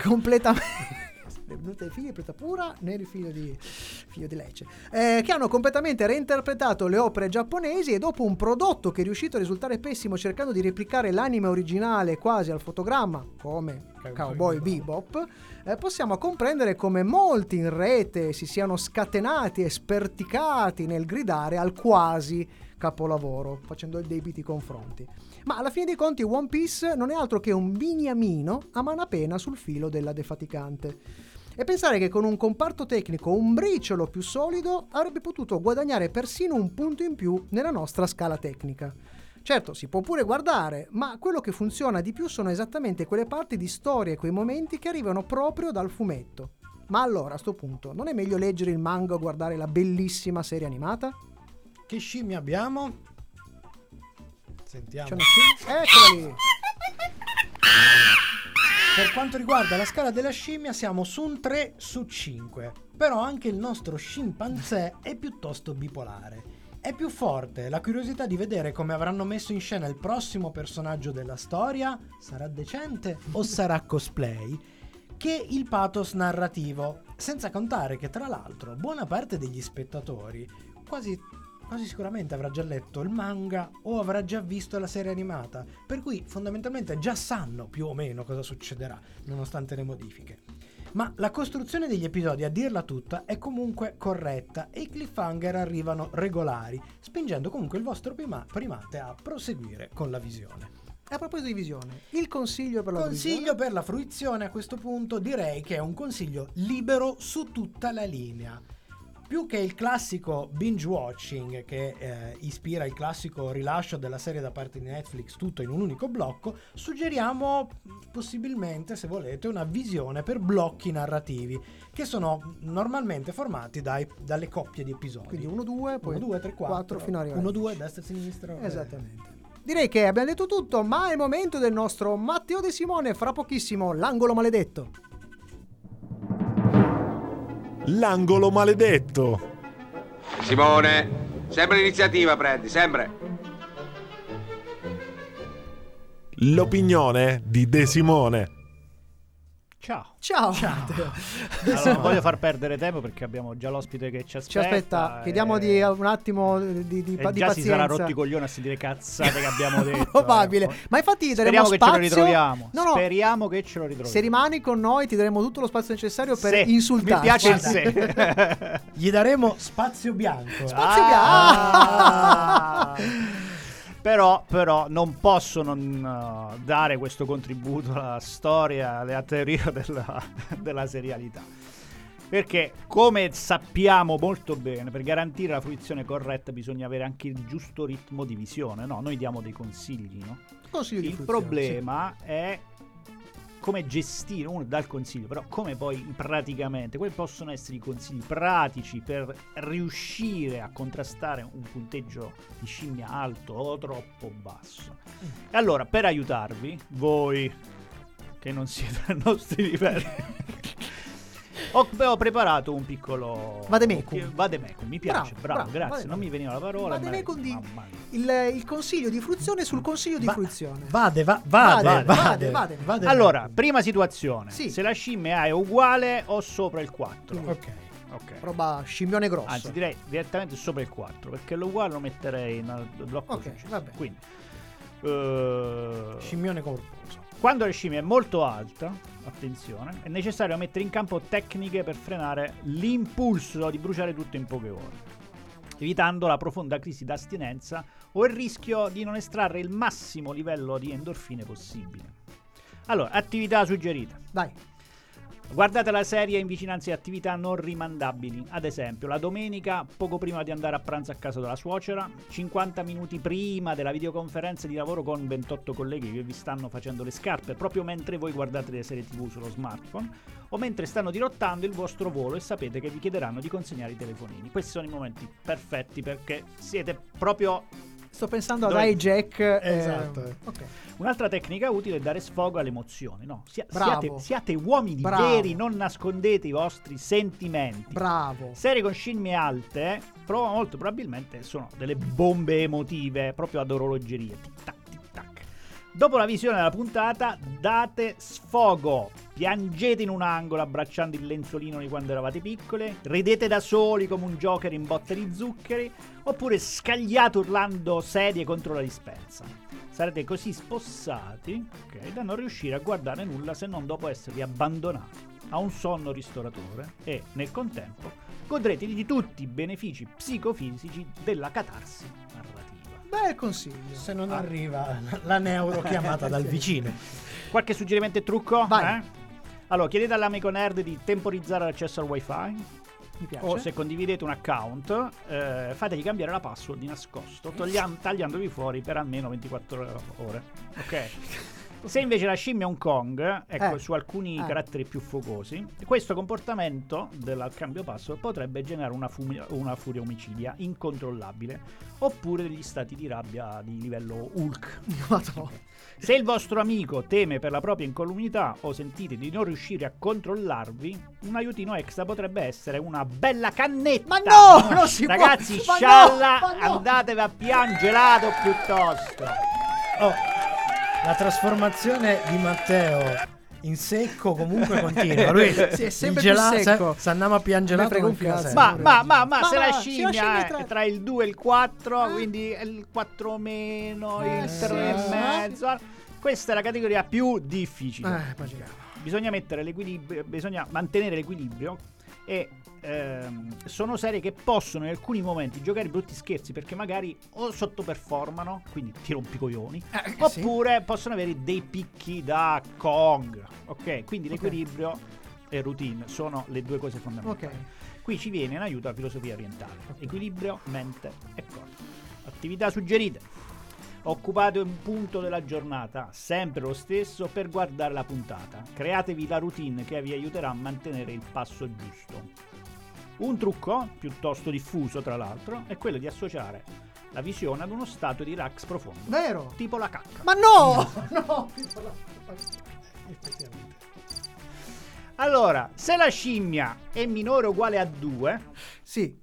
completamente benvenuti ai figli di Preta Pura né il figlio di, figlio di Lecce eh, che hanno completamente reinterpretato le opere giapponesi e dopo un prodotto che è riuscito a risultare pessimo cercando di replicare l'anime originale quasi al fotogramma come Cowboy Bebop eh, possiamo comprendere come molti in rete si siano scatenati e sperticati nel gridare al quasi capolavoro facendo dei debiti confronti ma alla fine dei conti One Piece non è altro che un biniamino a manapena sul filo della defaticante. E pensare che con un comparto tecnico un briciolo più solido avrebbe potuto guadagnare persino un punto in più nella nostra scala tecnica. Certo, si può pure guardare, ma quello che funziona di più sono esattamente quelle parti di storia e quei momenti che arrivano proprio dal fumetto. Ma allora, a sto punto, non è meglio leggere il manga o guardare la bellissima serie animata? Che scimmia abbiamo? Sentiamo. C'è una scimmia? Eccola lì! Per quanto riguarda la scala della scimmia siamo su un 3 su 5, però anche il nostro scimpanzé è piuttosto bipolare. È più forte. La curiosità di vedere come avranno messo in scena il prossimo personaggio della storia, sarà decente o sarà cosplay, che il pathos narrativo, senza contare che tra l'altro buona parte degli spettatori quasi quasi sicuramente avrà già letto il manga o avrà già visto la serie animata, per cui fondamentalmente già sanno più o meno cosa succederà, nonostante le modifiche. Ma la costruzione degli episodi, a dirla tutta, è comunque corretta e i cliffhanger arrivano regolari, spingendo comunque il vostro prima- primate a proseguire con la visione. A proposito di visione, il consiglio per la Consiglio per la fruizione a questo punto direi che è un consiglio libero su tutta la linea. Più che il classico binge watching che eh, ispira il classico rilascio della serie da parte di Netflix tutto in un unico blocco, suggeriamo possibilmente, se volete, una visione per blocchi narrativi che sono normalmente formati dai- dalle coppie di episodi. Quindi 1, 2, poi 1, 2, 3, 4, fino a arrivare 1, a 2, 10. destra e sinistra. eh. Esattamente. Direi che abbiamo detto tutto, ma è il momento del nostro Matteo De Simone, fra pochissimo, l'angolo maledetto. L'angolo maledetto. Simone, sempre l'iniziativa prendi, sempre. L'opinione di De Simone. Ciao. Ciao. Allora, non voglio far perdere tempo perché abbiamo già l'ospite che ci Ci aspetta. aspetta, e- chiediamo di un attimo di, di, di e già si pazienza. sarà rotti i coglioni a sentire cazzate che abbiamo [LAUGHS] detto. Probabile. ecco. Ma infatti daremo Speriamo che ce lo spazio- ritroviamo. No, no. Speriamo che ce lo ritroviamo. Se rimani con noi ti daremo tutto lo spazio necessario per Sì, insultarci. mi piace il se. Gli daremo spazio bianco. Spazio Ah. [LAUGHS] Però, però non posso non uh, dare questo contributo alla storia, alla teoria della, [LAUGHS] della serialità. Perché, come sappiamo molto bene, per garantire la fruizione corretta bisogna avere anche il giusto ritmo di visione. No? Noi diamo dei consigli, no? Consiglio di Il problema è come gestire, uno dà il consiglio, però come poi praticamente, quali possono essere i consigli pratici per riuscire a contrastare un punteggio di scimmia alto o troppo basso. E allora, per aiutarvi, voi che non siete ai nostri livelli, [LAUGHS] ho, ho preparato un piccolo... Vademecum. Vademecum, mi piace, Bravo, bravo, bravo, grazie, vademecum. non mi veniva la parola. Vademecum ma- di-. Il, il consiglio di fruizione sul consiglio di Va- fruizione. Vade, va- vade, Vade, vade, vade, vade. vade. Allora, prima situazione. Sì. Se la scimmia è uguale o sopra il 4. Ok. Ok. Roba scimmione grosso. Anzi, direi direttamente sopra il 4, perché l'uguale lo metterei nel blocco Ok, successivo. vabbè. Quindi, eh, Scimmione corposo. quando la scimmia è molto alta, attenzione, è necessario mettere in campo tecniche per frenare l'impulso di bruciare tutto in poche ore, evitando la profonda crisi d'astinenza o il rischio di non estrarre il massimo livello di endorfine possibile. Allora, attività suggerite. Dai. Guardate la serie in vicinanza di attività non rimandabili. Ad esempio, la domenica, poco prima di andare a pranzo a casa della suocera, 50 minuti prima della videoconferenza di lavoro con 28 colleghi che vi stanno facendo le scarpe proprio mentre voi guardate le serie TV sullo smartphone o mentre stanno dirottando il vostro volo e sapete che vi chiederanno di consegnare i telefonini. Questi sono i momenti perfetti perché siete proprio Sto pensando ad Dove- eh, Esatto. ok. Un'altra tecnica utile è dare sfogo alle emozioni. No? Sia- Bravo. siate, siate uomini Bravo. veri, non nascondete i vostri sentimenti. Bravo. Serie con scimmie alte, prova molto probabilmente sono delle bombe emotive proprio ad orologeria. Tic tac, tic tac. Dopo la visione della puntata, date sfogo. Piangete in un angolo abbracciando il lenzolino di quando eravate piccole, ridete da soli come un joker in botta di zuccheri, oppure scagliate urlando sedie contro la dispensa. Sarete così spossati ok, da non riuscire a guardare nulla se non dopo esservi abbandonati a un sonno ristoratore e, nel contempo, godrete di tutti i benefici psicofisici della catarsi narrativa. Bel consiglio. Se non arriva [LAUGHS] la neuro chiamata dal [LAUGHS] vicino. Qualche suggerimento e trucco? Vai. Eh? Allora, chiedete all'amico nerd di temporizzare l'accesso al wifi. Mi piace. o se condividete un account, eh, fategli cambiare la password di nascosto, togliam- tagliandovi fuori per almeno 24 ore. Ok? [LAUGHS] Se invece la scimmia è un Kong, ecco, Eh. su alcuni Eh. caratteri più focosi, questo comportamento del cambio password potrebbe generare una, fumi- una furia omicidia incontrollabile, oppure degli stati di rabbia di livello Hulk. [LAUGHS] Se il vostro amico teme per la propria incolumità o sentite di non riuscire a controllarvi, un aiutino extra potrebbe essere una bella cannetta. Ma no, non si può. Ragazzi, no, scialla, ma no. andatevi a piangelato piuttosto. Oh, la trasformazione di Matteo in secco comunque continua. Lui [LAUGHS] Sì, è sempre il gela- più secco. sa- S'annama a sempre. Ma, ma, ma, ma, Ma se la se scimmia scimmia è tra- tra... il 2 e il 4, quindi è il 4 meno, Eh, il sì. 3 e mezzo. Questa è la categoria più difficile. Eh, immaginavo. bisogna mettere l'equilibrio, bisogna mantenere l'equilibrio e ehm, sono serie che possono in alcuni momenti giocare brutti scherzi perché magari o sottoperformano, quindi ti rompi coglioni, Eh, sì. oppure possono avere dei picchi da Kong. Ok, quindi l'equilibrio e routine sono le due cose fondamentali. Ok. Qui ci viene in aiuto la filosofia orientale. Equilibrio, mente e corpo. Attività suggerite. Occupate un punto della giornata, sempre lo stesso, per guardare la puntata. Createvi la routine che vi aiuterà a mantenere il passo giusto. Un trucco, piuttosto diffuso tra l'altro, è quello di associare la visione ad uno stato di relax profondo. Vero? Tipo la cacca. Ma no! No! [LAUGHS] Allora, se la scimmia è minore o uguale a 2, Sì.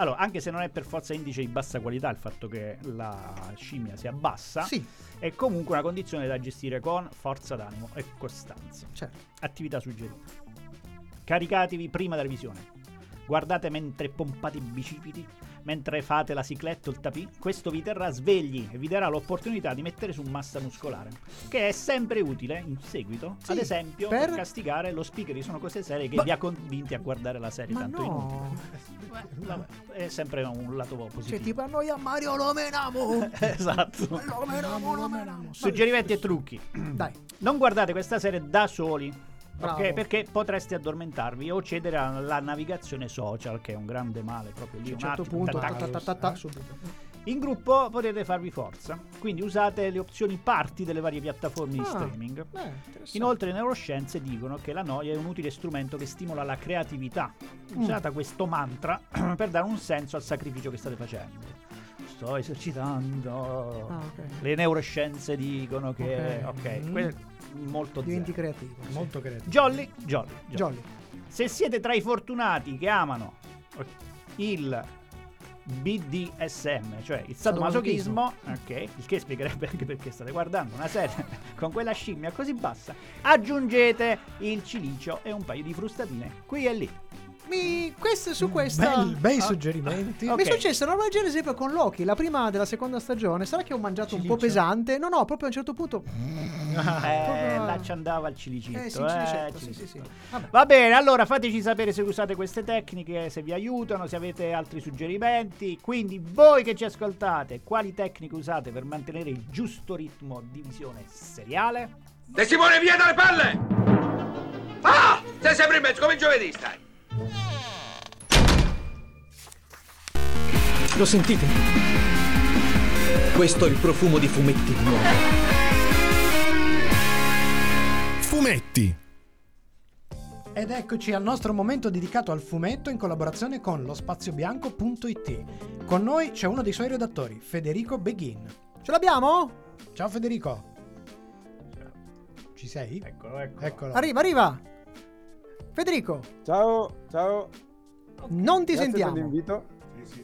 Allora, anche se non è per forza indice di bassa qualità il fatto che la scimmia sia bassa, Sì. è comunque una condizione da gestire con forza d'animo e costanza. Certo. Attività suggerite. Caricatevi prima della visione. Guardate mentre pompate i bicipiti, mentre fate la cicletta o il tapis. Questo vi terrà svegli e vi darà l'opportunità di mettere su massa muscolare, che è sempre utile in seguito, Sì, ad esempio, per- per... castigare lo speaker. Sono cose serie che Ma- vi ha convinti a guardare la serie Ma tanto inutile. no. Vabbè, [LAUGHS] è sempre un lato positivo. Cioè, tipo a noi a Mario lo menamo. [LAUGHS] esatto. Lo menamo, lo menamo. Suggerimenti e trucchi. Dai. Non guardate questa serie da soli. Bravo. ok? Perché potreste addormentarvi o cedere alla navigazione social, che è un grande male proprio lì. A un certo punto, subito. In gruppo potete farvi forza, quindi usate le opzioni parti delle varie piattaforme di Ah, streaming. beh. Inoltre le neuroscienze dicono che la noia è un utile strumento che stimola la creatività. Usate questo mantra [CLEARS THROAT] per dare un senso al sacrificio che state facendo. Sto esercitando. Ah, ok. Le neuroscienze dicono che... Ok. Ok, Mm. que- molto Diventi zero. creativo. sì. Molto creativo. Jolly, jolly, jolly. Jolly. Se siete tra i fortunati che amano il BDSM, cioè il sadomasochismo, ok, il che spiegherebbe anche perché state guardando una serie [LAUGHS] con quella scimmia così bassa, aggiungete il cilicio e un paio di frustatine qui e lì. Mi, questo, su questa. Bel- bei Ah, suggerimenti. Mi è successo una roba del genere, esempio, con Loki, la prima della seconda stagione. Sarà che ho mangiato un po' Cilicio? pesante? No, no, proprio a un certo punto. Eh, proprio- là ci andava il cilicetto. Eh, sì, eh, sì, cilicetto. sì. Va bene, allora fateci sapere se usate queste tecniche, se vi aiutano, se avete altri suggerimenti. Quindi voi che ci ascoltate, quali tecniche usate per mantenere il giusto ritmo di visione seriale? De Simone, via dalle palle! Ah! Sei sempre in mezzo, come giovedì stai. Lo sentite? Questo è il profumo di fumetti nuovi. Fumetti. Ed eccoci al nostro momento dedicato al fumetto in collaborazione con lo spaziobianco.it. Con noi c'è uno dei suoi redattori, Federico Beghin. Ce l'abbiamo? Ciao Federico. Ci sei? Eccolo, eccolo. Eccolo. Arriva, arriva. Federico, Ciao, ciao. non ti Grazie sentiamo. per l'invito.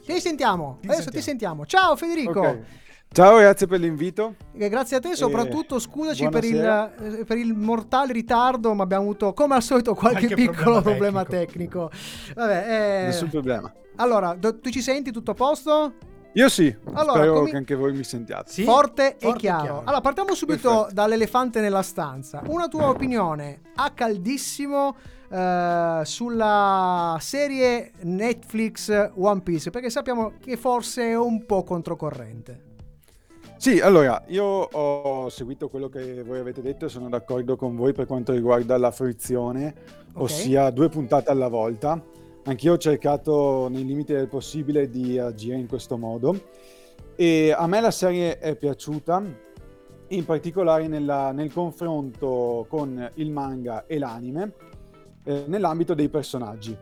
Ti sentiamo. Ti Adesso ti sentiamo. Ciao Federico. Ok. Ciao, grazie per l'invito. Eh, Grazie a te, soprattutto scusaci per il, eh, per il mortale ritardo, ma abbiamo avuto come al solito qualche, Qualche piccolo problema problema tecnico. Vabbè, eh, Nessun problema. allora, tu ci senti tutto a posto? Io sì, Allora, spero comi- che anche voi mi sentiate. Sì? Forte, e Forte e chiaro. chiaro. Allora, partiamo subito Perfetto. dall'elefante nella stanza. Una tua opinione a caldissimo eh, sulla serie Netflix One Piece, perché sappiamo che forse è un po' controcorrente. Sì, allora, io ho seguito quello che voi avete detto e sono d'accordo con voi per quanto riguarda la frizione, Ok. ossia due puntate alla volta. anch'io ho cercato nei limiti del possibile di agire in questo modo e a me la serie è piaciuta, in particolare nella- nel confronto con il manga e l'anime, eh, nell'ambito dei personaggi.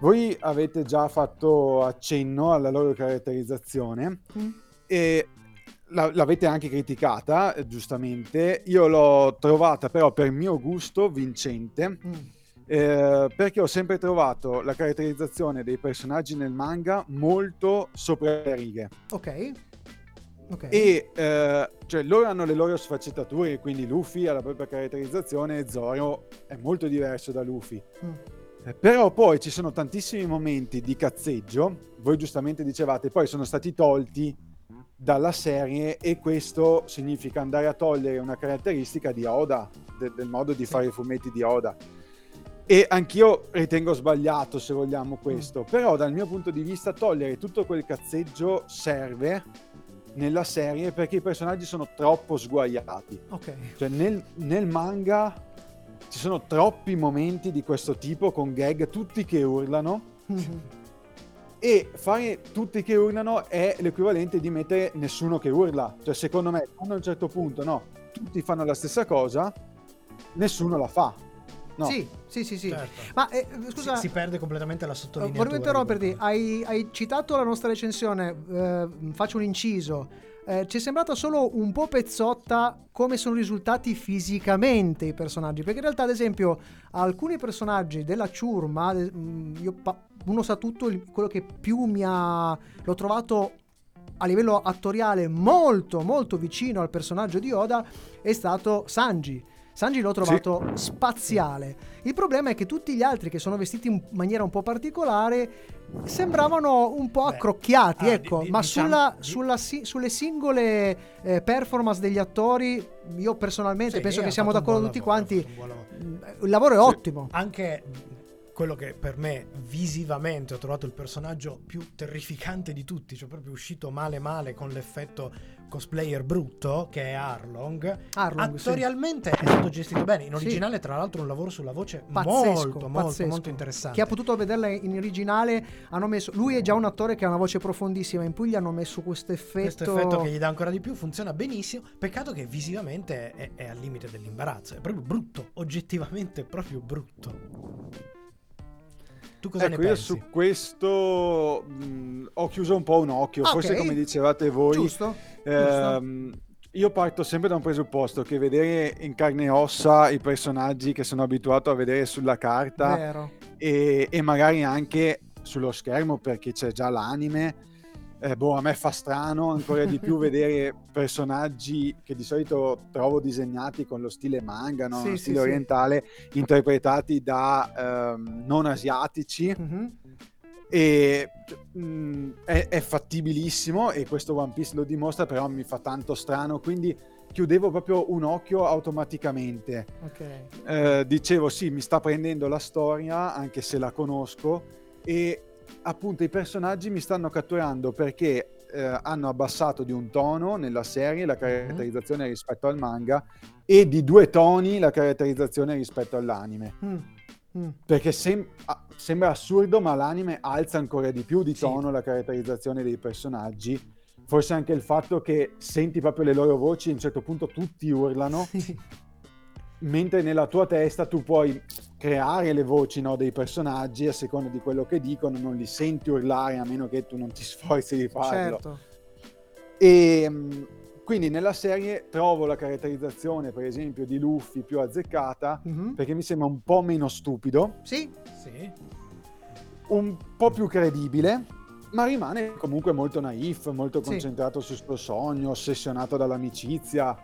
Voi avete già fatto accenno alla loro caratterizzazione e la- l'avete anche criticata, eh, giustamente. Io l'ho trovata però per mio gusto vincente. eh, perché ho sempre trovato la caratterizzazione dei personaggi nel manga molto sopra le righe. Ok. Ok. E eh, cioè, loro hanno le loro sfaccettature, quindi Luffy ha la propria caratterizzazione e Zoro è molto diverso da Luffy. Mm. Eh, Però poi ci sono tantissimi momenti di cazzeggio, voi giustamente dicevate, poi sono stati tolti dalla serie e questo significa andare a togliere una caratteristica di Oda, de- del modo di fare i fumetti di Oda. E anch'io ritengo sbagliato se vogliamo questo, però dal mio punto di vista togliere tutto quel cazzeggio serve nella serie perché i personaggi sono troppo sguaiati. Ok. Cioè nel, nel manga ci sono troppi momenti di questo tipo con gag, tutti che urlano. [LAUGHS] E fare tutti che urlano è l'equivalente di mettere nessuno che urla. Cioè, secondo me, quando a un certo punto no, tutti fanno la stessa cosa, nessuno la fa. No. Sì, sì, sì, sì. Certo. Ma eh, scusa, Si, si perde completamente la eh, sottolineatura. volevo interromperti. Hai, hai citato la nostra recensione. eh, faccio un inciso. Eh, ci è sembrata solo un po' pezzotta come sono risultati fisicamente i personaggi. Perché in realtà, ad esempio, alcuni personaggi della ciurma, mm, io pa- uno sa tutto, il- quello che più mi ha. l'ho trovato a livello attoriale molto molto vicino al personaggio di Oda è stato Sanji. Sanji l'ho trovato spaziale. Il problema è che tutti gli altri che sono vestiti in maniera un po' particolare sembravano un po' accrocchiati, ah, ecco, di- di- ma diciamo- sulla- sulla si- sulle singole eh, performance degli attori, io personalmente Sì, penso che siamo d'accordo tutti lavoro, quanti. Il lavoro è ottimo. Anche quello che per me visivamente ho trovato il personaggio più terrificante di tutti, cioè proprio uscito male male con l'effetto cosplayer brutto che è Arlong. Arlong, sì. Attorialmente è stato gestito bene. In Sì. originale, tra l'altro, un lavoro sulla voce Pazzesco, molto, molto, pazzesco. molto interessante. Chi ha potuto vederla in originale hanno messo. Lui è già un attore che ha una voce profondissima. In più gli hanno messo questo effetto. Questo effetto che gli dà ancora di più funziona benissimo. Peccato che visivamente è, è al limite dell'imbarazzo. È proprio brutto, oggettivamente proprio brutto. Tu cosa ecco, ne io pensi? su questo mh, ho chiuso un po' un occhio, Ah, forse come dicevate voi. Giusto, ehm, Io parto sempre da un presupposto che vedere in carne e ossa i personaggi che sono abituato a vedere sulla carta e, e magari anche sullo schermo perché c'è già l'anime. Eh, boh, a me fa strano ancora di più vedere personaggi che di solito trovo disegnati con lo stile manga, no? Sì, Lo sì, stile sì. orientale, interpretati da ehm, non asiatici. Mhm. E mh, è, è fattibilissimo e questo One Piece lo dimostra, però mi fa tanto strano, quindi chiudevo proprio un occhio automaticamente. Ok. Eh, dicevo sì, mi sta prendendo la storia, anche se la conosco, e appunto i personaggi mi stanno catturando perché eh, hanno abbassato di un tono nella serie la caratterizzazione rispetto al manga e di due toni la caratterizzazione rispetto all'anime. Mm. Mm. Perché sem- ah, sembra assurdo, ma l'anime alza ancora di più di tono la caratterizzazione dei personaggi. Forse anche il fatto che senti proprio le loro voci, a un certo punto tutti urlano, mentre nella tua testa tu puoi creare le voci no, dei personaggi a seconda di quello che dicono, non li senti urlare a meno che tu non ti [LAUGHS] sforzi di farlo. Certo. E mh, quindi nella serie trovo la caratterizzazione, per esempio, di Luffy più azzeccata Mhm. perché mi sembra un po' meno stupido, Sì. Sì. un po' più credibile, ma rimane comunque molto naif, molto Sì. concentrato sul suo sogno, ossessionato dall'amicizia.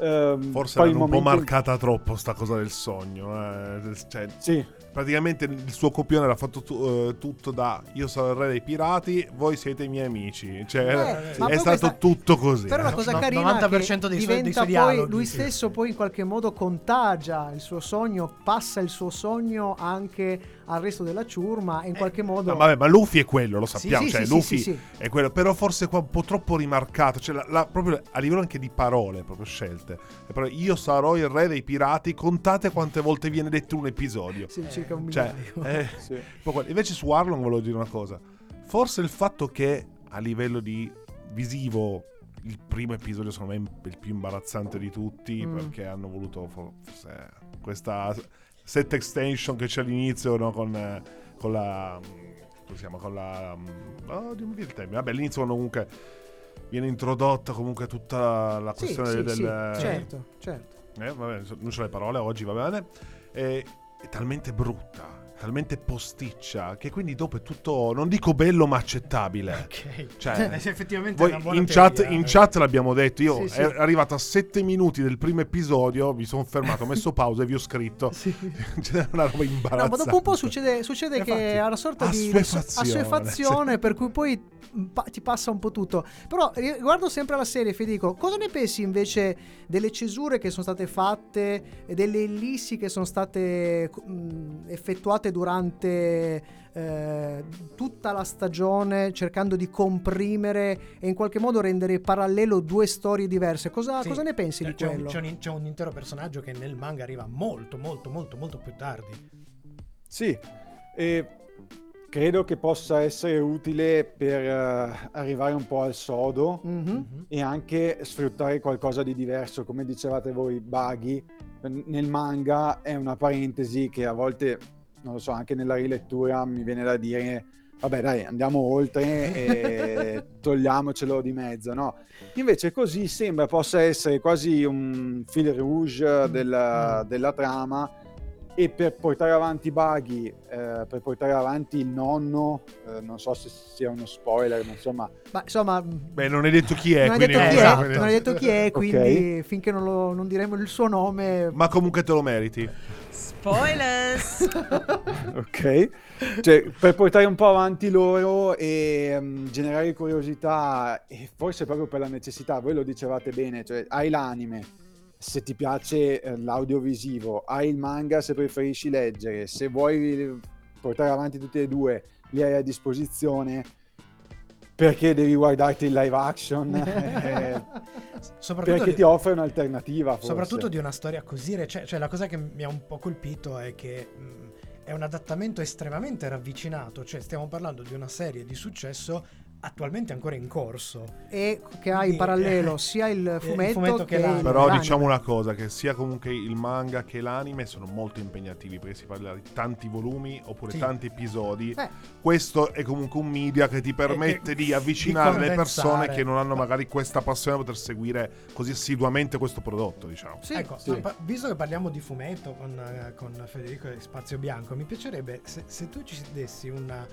Ehm, Forse il un po' marcata troppo sta cosa del sogno. eh. Cioè, Sì. Praticamente il suo copione era fatto tu- eh, tutto da io sono il re dei pirati, voi siete i miei amici. Cioè, Eh, ma è stato questa- tutto così. Però la eh. cosa No- carina 90% è che dei suoi- dei diventa suoi poi dialoghi, lui sì. stesso poi in qualche modo contagia il suo sogno, passa il suo sogno anche al resto della ciurma e in qualche modo No, vabbè, ma Luffy è quello, lo sappiamo. sì, cioè, sì, Luffy sì, sì, è quello, però forse qua un po' troppo rimarcato. Cioè, la- la- proprio a livello anche di parole, proprio scelte. E però io sarò il re dei pirati, contate quante volte viene detto un episodio. Sì, circa un Cioè, migliaio. eh, invece su Arlong volevo dire una cosa. Forse il fatto che a livello di visivo il primo episodio secondo me è il più imbarazzante di tutti Mm. perché hanno voluto for- forse questa set extension che c'è all'inizio no, con, eh, con la come si chiama con la mm, oh, mi viene il termine. vabbè all'inizio quando comunque viene introdotta comunque tutta la Sì, questione sì, del sì, certo, certo. eh, vabbè, non c'ho le parole oggi, va bene. E- è talmente brutta, talmente posticcia, che quindi dopo è tutto, non dico bello, ma accettabile. Ok. Cioè, [LAUGHS] Eh, sì, effettivamente voi in, chat, teoria, in eh. chat l'abbiamo detto. Io Sì, sì. è arrivato a 7 minuti del primo episodio. Mi sono fermato, ho messo pausa e vi ho scritto. [LAUGHS] [LAUGHS] C'è una roba No, imbarazzante. ma dopo un po' succede, succede che ha una sorta di assuefazione, assuefazione per cui poi ti passa un po' tutto. Però ri- guardo sempre la serie, Federico, cosa ne pensi invece delle cesure che sono state fatte e delle ellissi che sono state mm, effettuate durante eh, tutta la stagione cercando di comprimere e in qualche modo rendere parallelo due storie diverse? Cosa, Sì, cosa ne pensi c'è- di c'è un, quello? c'è, un, c'è un intero personaggio che nel manga arriva molto, molto, molto, molto più tardi. Sì, e credo che possa essere utile per eh, arrivare un po' al sodo Mhm. e anche sfruttare qualcosa di diverso. Come dicevate voi, Buggy, nel manga è una parentesi che a volte, non lo so, anche nella rilettura mi viene da dire, vabbè dai, andiamo oltre e [LAUGHS] togliamocelo di mezzo, no? Invece così sembra possa essere quasi un fil rouge della, della trama e per portare avanti Buggy, eh, per portare avanti il nonno, eh, non so se sia uno spoiler, ma insomma... Ma insomma, Beh, non hai detto chi è. non quindi detto non chi è, quindi- non hai detto chi è, quindi finché non, lo- non diremo il suo nome. Ma comunque te lo meriti. Spoilers! [LAUGHS] Ok, cioè, per portare un po' avanti loro e mm, generare curiosità e forse proprio per la necessità, voi lo dicevate bene, cioè hai l'anime, se ti piace eh, l'audiovisivo, hai il manga se preferisci leggere, se vuoi portare avanti tutti e due li hai a disposizione, perché devi guardarti il live action? [LAUGHS] Eh, perché di- ti offre un'alternativa forse. Soprattutto di una storia così recente. Cioè, la cosa che mi ha un po' colpito è che mh, è un adattamento estremamente ravvicinato. Cioè, stiamo parlando di una serie di successo attualmente ancora in corso. E che ha in parallelo eh, sia il [LAUGHS] il fumetto, fumetto che, che l'anime. Però diciamo una cosa, che sia comunque il manga che l'anime sono molto impegnativi perché si parla di tanti volumi oppure Sì. tanti episodi. Eh. Questo è comunque un media che ti permette che- di avvicinare di le persone che non hanno magari questa passione a poter seguire così assiduamente questo prodotto, diciamo. Sì, ecco, sì. pa- visto che parliamo di fumetto con, eh, con Federico e Spazio Bianco, mi piacerebbe se, se tu ci dessi una-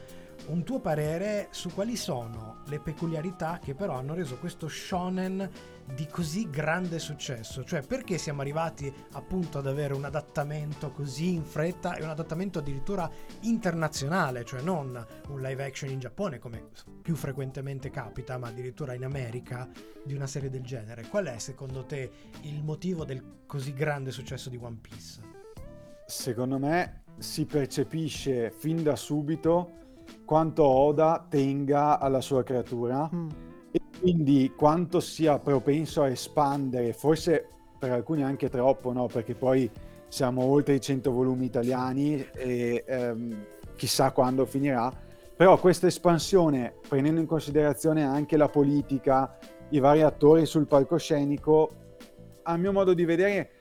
un tuo parere su quali sono le peculiarità che però hanno reso questo shonen di così grande successo. Cioè, perché siamo arrivati appunto ad avere un adattamento così in fretta e un adattamento addirittura internazionale, cioè non un live action in Giappone come più frequentemente capita, ma addirittura in America di una serie del genere. Qual è secondo te il motivo del così grande successo di One Piece? Secondo me si percepisce fin da subito quanto Oda tenga alla sua creatura Mm. e quindi quanto sia propenso a espandere, forse per alcuni anche troppo, no? Perché poi siamo oltre i 100 volumi italiani e ehm, chissà quando finirà. Però questa espansione, prendendo in considerazione anche la politica, i vari attori sul palcoscenico, a mio modo di vedere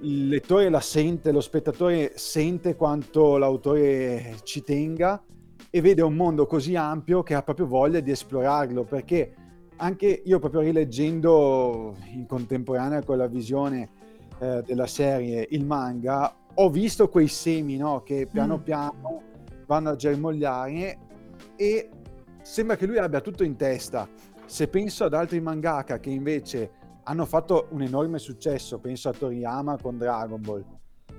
il lettore la sente, lo spettatore sente quanto l'autore ci tenga e vede un mondo così ampio che ha proprio voglia di esplorarlo perché anche io proprio rileggendo in contemporanea con la visione eh, della serie il manga ho visto quei semi no, che piano Mm. piano vanno a germogliare e sembra che lui abbia tutto in testa se penso ad altri mangaka che invece hanno fatto un enorme successo, penso a Toriyama con Dragon Ball,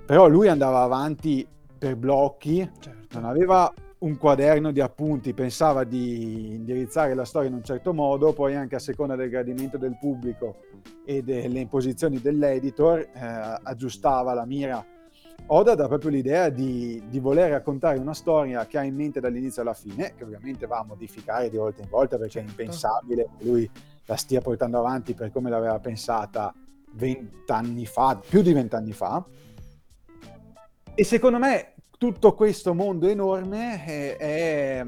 però lui andava avanti per blocchi, Certo. non aveva un quaderno di appunti, pensava di indirizzare la storia in un certo modo, poi anche a seconda del gradimento del pubblico e delle imposizioni dell'editor eh, aggiustava la mira. Oda dà proprio l'idea di, di voler raccontare una storia che ha in mente dall'inizio alla fine, che ovviamente va a modificare di volta in volta perché è impensabile che lui la stia portando avanti per come l'aveva pensata vent'anni fa, più di vent'anni fa. E secondo me tutto questo mondo enorme è, è,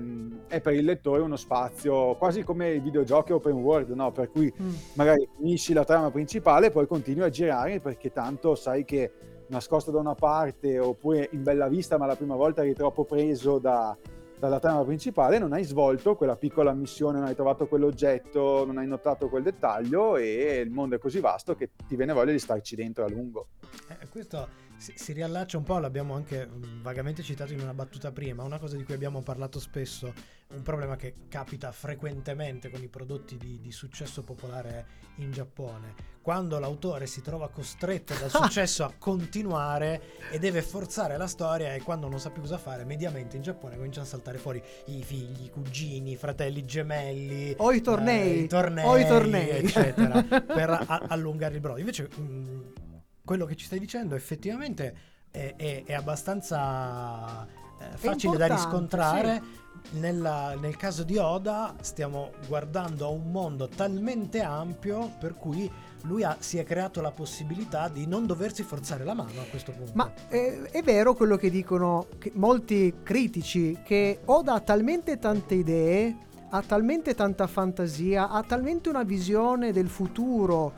è per il lettore uno spazio quasi come i videogiochi open world, no? per cui Mm. magari finisci la trama principale e poi continui a girare perché tanto sai che nascosto da una parte oppure in bella vista ma la prima volta eri troppo preso da- dalla trama principale non hai svolto quella piccola missione, non hai trovato quell'oggetto, non hai notato quel dettaglio e il mondo è così vasto che ti viene voglia di starci dentro a lungo. Eh, questo si, si riallaccia un po', l'abbiamo anche mm, vagamente citato in una battuta prima, una cosa di cui abbiamo parlato spesso, un problema che capita frequentemente con i prodotti di, di successo popolare in Giappone. Quando l'autore si trova costretto dal [LAUGHS] successo a continuare e deve forzare la storia e quando non sa più cosa fare, mediamente in Giappone cominciano a saltare fuori i figli, i cugini, i fratelli gemelli, O i tornei. eh, i tornei, O i tornei. eccetera, [LAUGHS] per a- allungare il brodo. Invece mh, quello che ci stai dicendo effettivamente è, è- è abbastanza eh, facile da riscontrare. Nella- nel caso di Oda stiamo guardando a un mondo talmente ampio per cui lui ha- si è creato la possibilità di non doversi forzare la mano a questo punto. Ma eh, è vero quello che dicono che- molti critici che Oda ha talmente tante idee, ha talmente tanta fantasia, ha talmente una visione del futuro,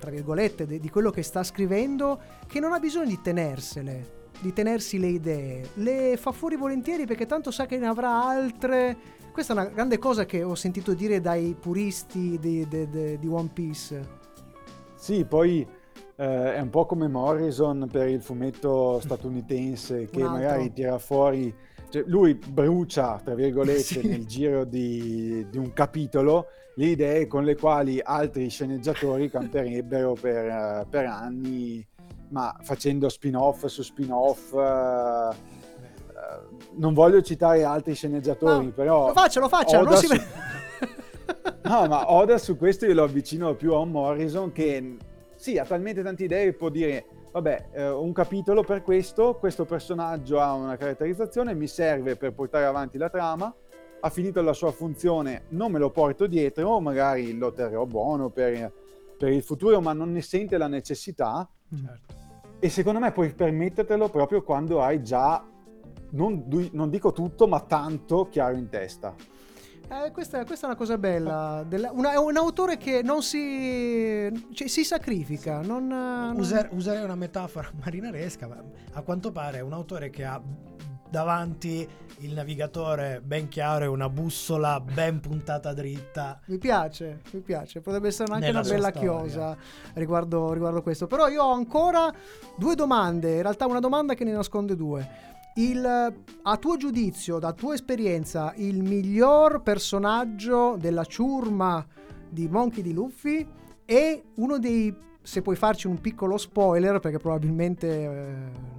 tra virgolette, de- di quello che sta scrivendo, che non ha bisogno di tenersele, di tenersi le idee. Le fa fuori volentieri perché tanto sa che ne avrà altre. Questa è una grande cosa che ho sentito dire dai puristi di, di- di- di One Piece. Sì, poi eh, è un po' come Morrison per il fumetto statunitense che magari tira fuori, cioè lui brucia, tra virgolette, Sì. nel giro di, di un capitolo le idee con le quali altri sceneggiatori camperebbero per, eh, per anni, ma facendo spin-off su spin-off. eh, non voglio citare altri sceneggiatori, No, però... lo faccia, lo faccia, Oda non si su- No, ma Oda su questo io lo avvicino più a un Morrison che sì, ha talmente tante idee che può dire vabbè, eh, un capitolo per questo, questo personaggio ha una caratterizzazione, mi serve per portare avanti la trama, ha finito la sua funzione, non me lo porto dietro, magari lo terrò buono per, per il futuro, ma non ne sente la necessità. Certo. E secondo me puoi permettertelo proprio quando hai già, non, non dico tutto, ma tanto chiaro in testa. Eh, questa, questa è una cosa bella. della- una- è un autore che non si. cioè, si sacrifica. Non, non- User- userei una metafora [LAUGHS] marinaresca, ma a quanto pare è un autore che ha davanti il navigatore ben chiaro e una bussola ben puntata dritta. Mi piace, mi piace. Potrebbe essere anche Nella una bella storia. chiosa riguardo, riguardo questo. Però io ho ancora due domande. In realtà, una domanda che ne nasconde due. Il, a tuo giudizio, da tua esperienza, il miglior personaggio della ciurma di Monkey di Luffy è uno dei. Se puoi farci un piccolo spoiler, perché probabilmente eh,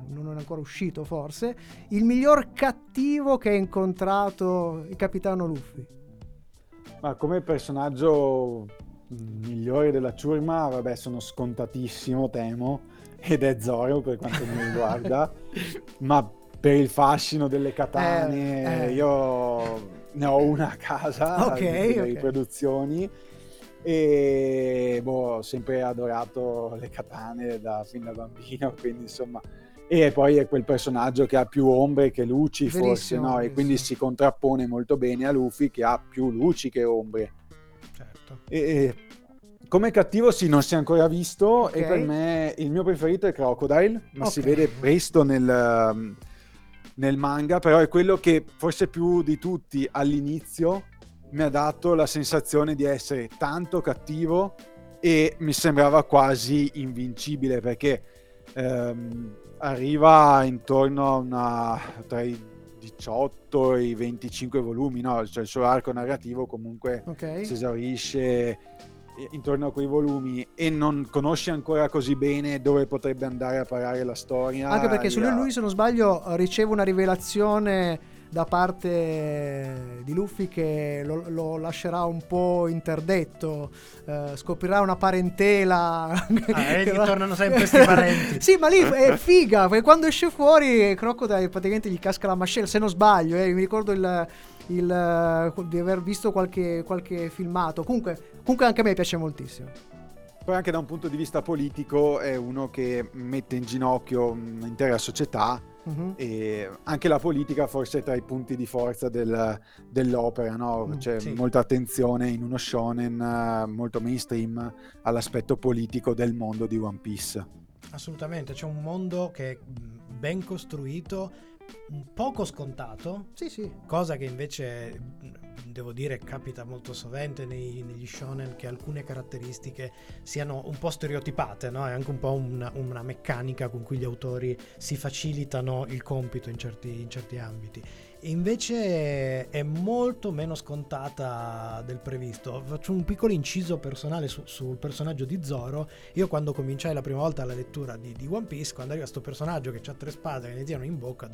non è ancora uscito, forse. Il miglior cattivo che ha incontrato il capitano Luffy. Ma come personaggio migliore della ciurma, vabbè, sono scontatissimo, temo, ed è Zoro per quanto mi riguarda, [LAUGHS] ma per il fascino delle katane, Eh, eh. io ne ho una a casa, Ok, di delle ok. riproduzioni, e boh, ho sempre adorato le katane da, fin da bambino, [LAUGHS] quindi insomma... E poi è quel personaggio che ha più ombre che luci, forse, Verissimo, no? E quindi si contrappone molto bene a Luffy che ha più luci che ombre. Certo. E come cattivo sì, non si è ancora visto e Ok. per me il mio preferito è Crocodile, ma si Ok. vede presto nel, um, nel manga, però è quello che forse più di tutti all'inizio mi ha dato la sensazione di essere tanto cattivo e mi sembrava quasi invincibile perché ehm, arriva intorno a una tra i 18 e i 25 volumi, no? Cioè il suo arco narrativo comunque Ok. si esaurisce intorno a quei volumi e non conosce ancora così bene dove potrebbe andare a parare la storia. Anche perché su lui, se non sbaglio, riceve una rivelazione da parte di Luffy che lo, lo lascerà un po' interdetto. eh, scoprirà una parentela. Ah, [LAUGHS] vedi, va- tornano sempre questi parenti. [LAUGHS] sì, ma lì è figa. Perché quando esce fuori, Crocodile praticamente gli casca la mascella. Se non sbaglio, eh, mi ricordo il. Il, eh, di aver visto qualche, qualche filmato. Comunque, comunque, anche a me piace moltissimo. poi anche da un punto di vista politico è uno che mette in ginocchio un'intera società Mhm. e anche la politica forse è tra i punti di forza del- dell'opera, no? Mm, C'è sì. molta attenzione in uno shonen eh, molto mainstream all'aspetto politico del mondo di One Piece. Assolutamente, c'è un mondo che è ben costruito, poco scontato, Sì, sì. cosa che invece devo dire capita molto sovente nei- negli shonen che alcune caratteristiche siano un po' stereotipate, no? È anche un po' una, una meccanica con cui gli autori si facilitano il compito in certi, in certi ambiti. E invece è molto meno scontata del previsto. Faccio un piccolo inciso personale su- sul personaggio di Zoro. Io quando cominciai la prima volta la lettura di, di One Piece, quando arriva questo personaggio che ha tre spade che ne tirano in bocca,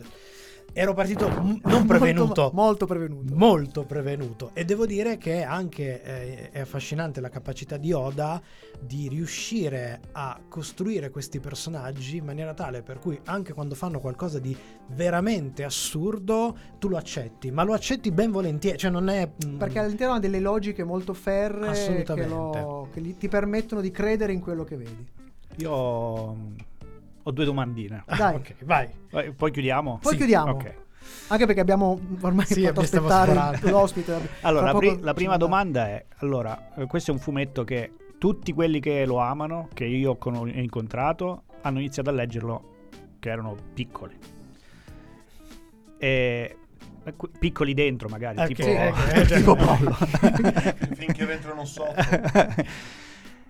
ero partito m- non [LAUGHS] prevenuto. Molto, molto prevenuto. Molto prevenuto e devo dire che anche eh, è affascinante la capacità di Oda di riuscire a costruire questi personaggi in maniera tale per cui anche quando fanno qualcosa di veramente assurdo tu lo accetti, ma lo accetti ben volentieri, cioè non è mm, Perché all'interno ha delle logiche molto ferree che, Assolutamente. lo- che gli- ti permettono di credere in quello che vedi. Io ho, ho due domandine. Dai. [LAUGHS] ok, vai. Poi chiudiamo? Poi Sì. chiudiamo. Ok. Anche perché abbiamo ormai Sì, fatto aspettare. [LAUGHS] Allora, l'ospite. Fra la, pri- la prima manda- domanda è: allora, eh, questo è un fumetto che tutti quelli che lo amano, che io ho con- ho incontrato, hanno iniziato a leggerlo che erano piccoli. E piccoli dentro, magari, Ok, tipo, [LAUGHS] ok, cioè- tipo Pollo. [LAUGHS] Finché entrano sotto. [LAUGHS]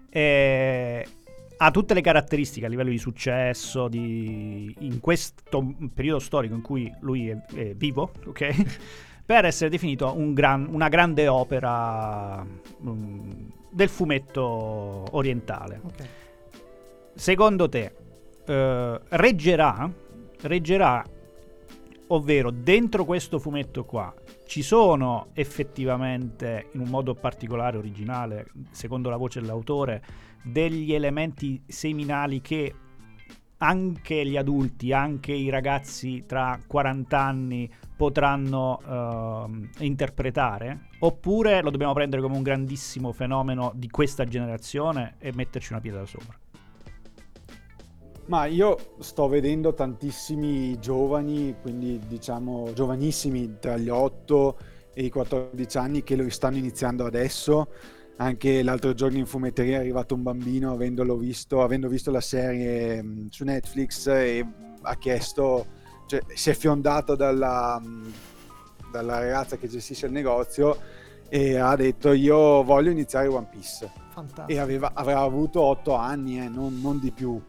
E ha tutte le caratteristiche a livello di successo di, in questo periodo storico in cui lui è, è vivo, ok? per essere definito un gran- una grande opera mm, del fumetto orientale. Ok. Secondo te eh, reggerà, reggerà, ovvero dentro questo fumetto qua ci sono effettivamente in un modo particolare originale, secondo la voce dell'autore, degli elementi seminali che anche gli adulti, anche i ragazzi tra 40 anni potranno ehm, interpretare? Oppure lo dobbiamo prendere come un grandissimo fenomeno di questa generazione e metterci una pietra sopra? Ma io sto vedendo tantissimi giovani, quindi diciamo giovanissimi tra gli 8 e i 14 anni che lo stanno iniziando adesso. Anche l'altro giorno in fumetteria è arrivato un bambino avendolo visto, avendo visto la serie mh, su Netflix e ha chiesto, cioè si è fiondato dalla, mh, dalla ragazza che gestisce il negozio e ha detto io voglio iniziare One Piece. Fantastico. E aveva, avrà avuto 8 anni, eh, non, non di più.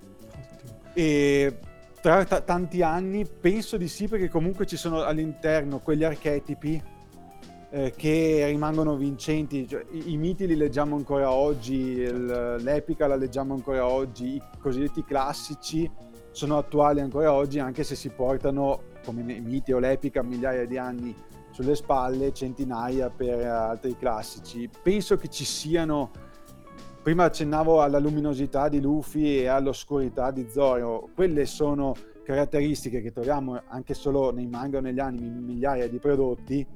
E tra t- tanti anni penso di sì perché comunque ci sono all'interno quegli archetipi eh, che rimangono vincenti. Cioè, i, I miti li leggiamo ancora oggi, il- l'epica la leggiamo ancora oggi, i cosiddetti classici sono attuali ancora oggi anche se si portano come nei miti o l'epica migliaia di anni sulle spalle, centinaia per altri classici. Penso che ci siano Prima accennavo alla luminosità di Luffy e all'oscurità di Zoro. Quelle sono caratteristiche che troviamo anche solo nei manga o negli anime in migliaia di prodotti.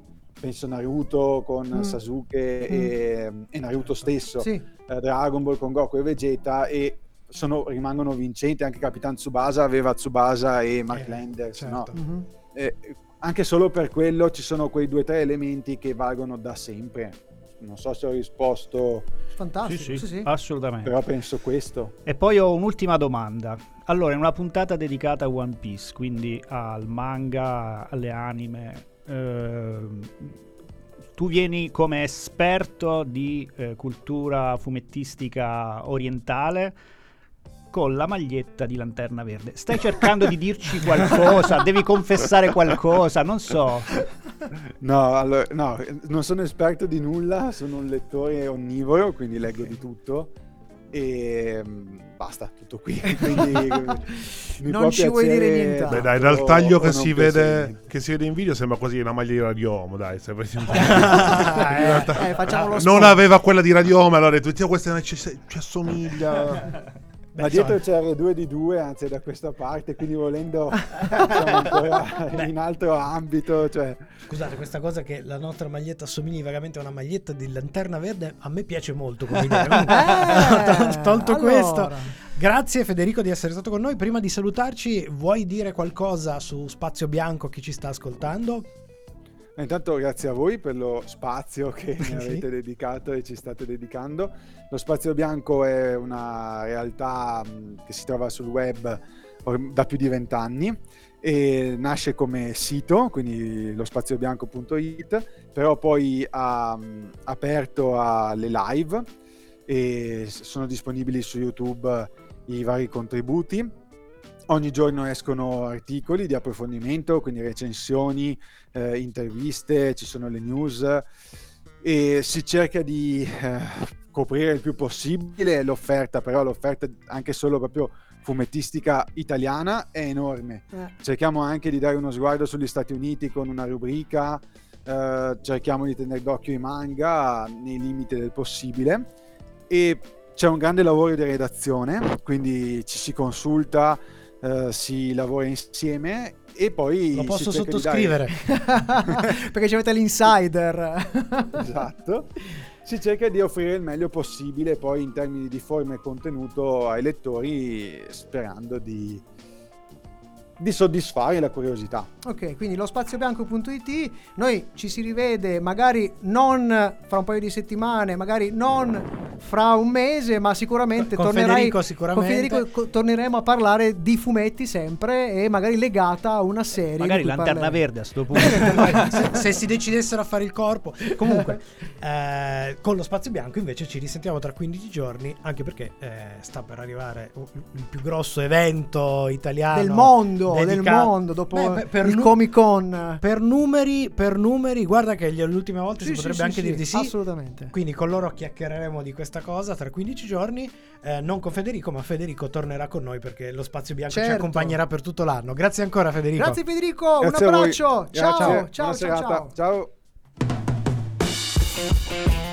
Penso Naruto con Mm. Sasuke e, e Naruto stesso, Sì. eh, Dragon Ball con Goku e Vegeta e sono- rimangono vincenti. Anche Capitan Tsubasa aveva Tsubasa e Mark Eh, Landers. certo. no? Mhm. Eh, anche solo per quello ci sono quei due o tre elementi che valgono da sempre. Non so se ho risposto, Fantastico. Sì, sì. assolutamente. però penso questo. E poi ho un'ultima domanda. Allora, in una puntata dedicata a One Piece, quindi al manga, alle anime, ehm, tu vieni come esperto di eh, cultura fumettistica orientale con la maglietta di Lanterna Verde. Stai cercando di dirci qualcosa? Devi confessare qualcosa? Non so. No, allora, no, non sono esperto di nulla, sono un lettore onnivoro, quindi leggo di tutto. E mm, basta, tutto qui. [LAUGHS] Quindi, mi Non ci vuoi dire nient'altro. Beh, dai, dal taglio che si, vede, niente. che si vede in video sembra quasi una maglia di Radiomo, dai. [LAUGHS] realtà- eh, facciamo lo non aveva quella di Radiomo, allora "Zio, questa ci, ci assomiglia. [LAUGHS] Ma dietro c'è R2D2, anzi è da questa parte, quindi volendo [LAUGHS] siamo ancora Beh. in altro ambito. Cioè... Scusate, questa cosa che la nostra maglietta assomigli vagamente a una maglietta di lanterna verde, a me piace molto come idea. [LAUGHS] [LAUGHS] Tol- tolto allora. questo, grazie Federico di essere stato con noi. Prima di salutarci, vuoi dire qualcosa su Spazio Bianco a chi ci sta ascoltando? Intanto grazie a voi per lo spazio che mi [LAUGHS] avete dedicato e ci state dedicando. Lo Spazio Bianco è una realtà che si trova sul web da più di vent'anni e nasce come sito, quindi lo spaziobianco.it, però poi ha aperto alle live e sono disponibili su YouTube i vari contributi. Ogni giorno escono articoli di approfondimento, quindi recensioni, eh, interviste, ci sono le news e si cerca di eh, coprire il più possibile l'offerta, però l'offerta anche solo proprio fumettistica italiana è enorme. Eh. Cerchiamo anche di dare uno sguardo sugli Stati Uniti con una rubrica, eh, cerchiamo di tenere d'occhio i manga nei limiti del possibile e c'è un grande lavoro di redazione, quindi ci si consulta, eh, si lavora insieme e poi Lo posso sottoscrivere. [LAUGHS] Perché ci avete l'insider. esatto. Si cerca di offrire il meglio possibile poi in termini di forma e contenuto ai lettori sperando di, di soddisfare la curiosità. Ok, quindi lo spaziobianco.it, noi ci si rivede magari non fra un paio di settimane, magari non fra un mese, ma sicuramente Con tornerai Federico sicuramente. con Federico co- torneremo a parlare di fumetti sempre e magari legata a una serie. Magari Lanterna parleremo. Verde a sto [LAUGHS] punto. se, se si decidessero a fare il corpo. Comunque, [LAUGHS] eh, con lo spazio bianco invece ci risentiamo tra 15 giorni, anche perché eh, sta per arrivare il più grosso evento italiano Del mondo, del dedicato- mondo, dopo Beh, per il nu- Comic Con. Per numeri, per numeri, guarda che gli- l'ultima volta Sì, si sì, potrebbe sì, anche sì, dire di sì. assolutamente. Quindi con loro chiacchiereremo di questa cosa tra 15 giorni, eh, non con Federico, ma Federico tornerà con noi perché lo spazio bianco ci Certo. accompagnerà per tutto l'anno. Grazie ancora Federico. Grazie Federico, Grazie un abbraccio. Grazie. Ciao, Buona ciao, ciao, ciao. ciao.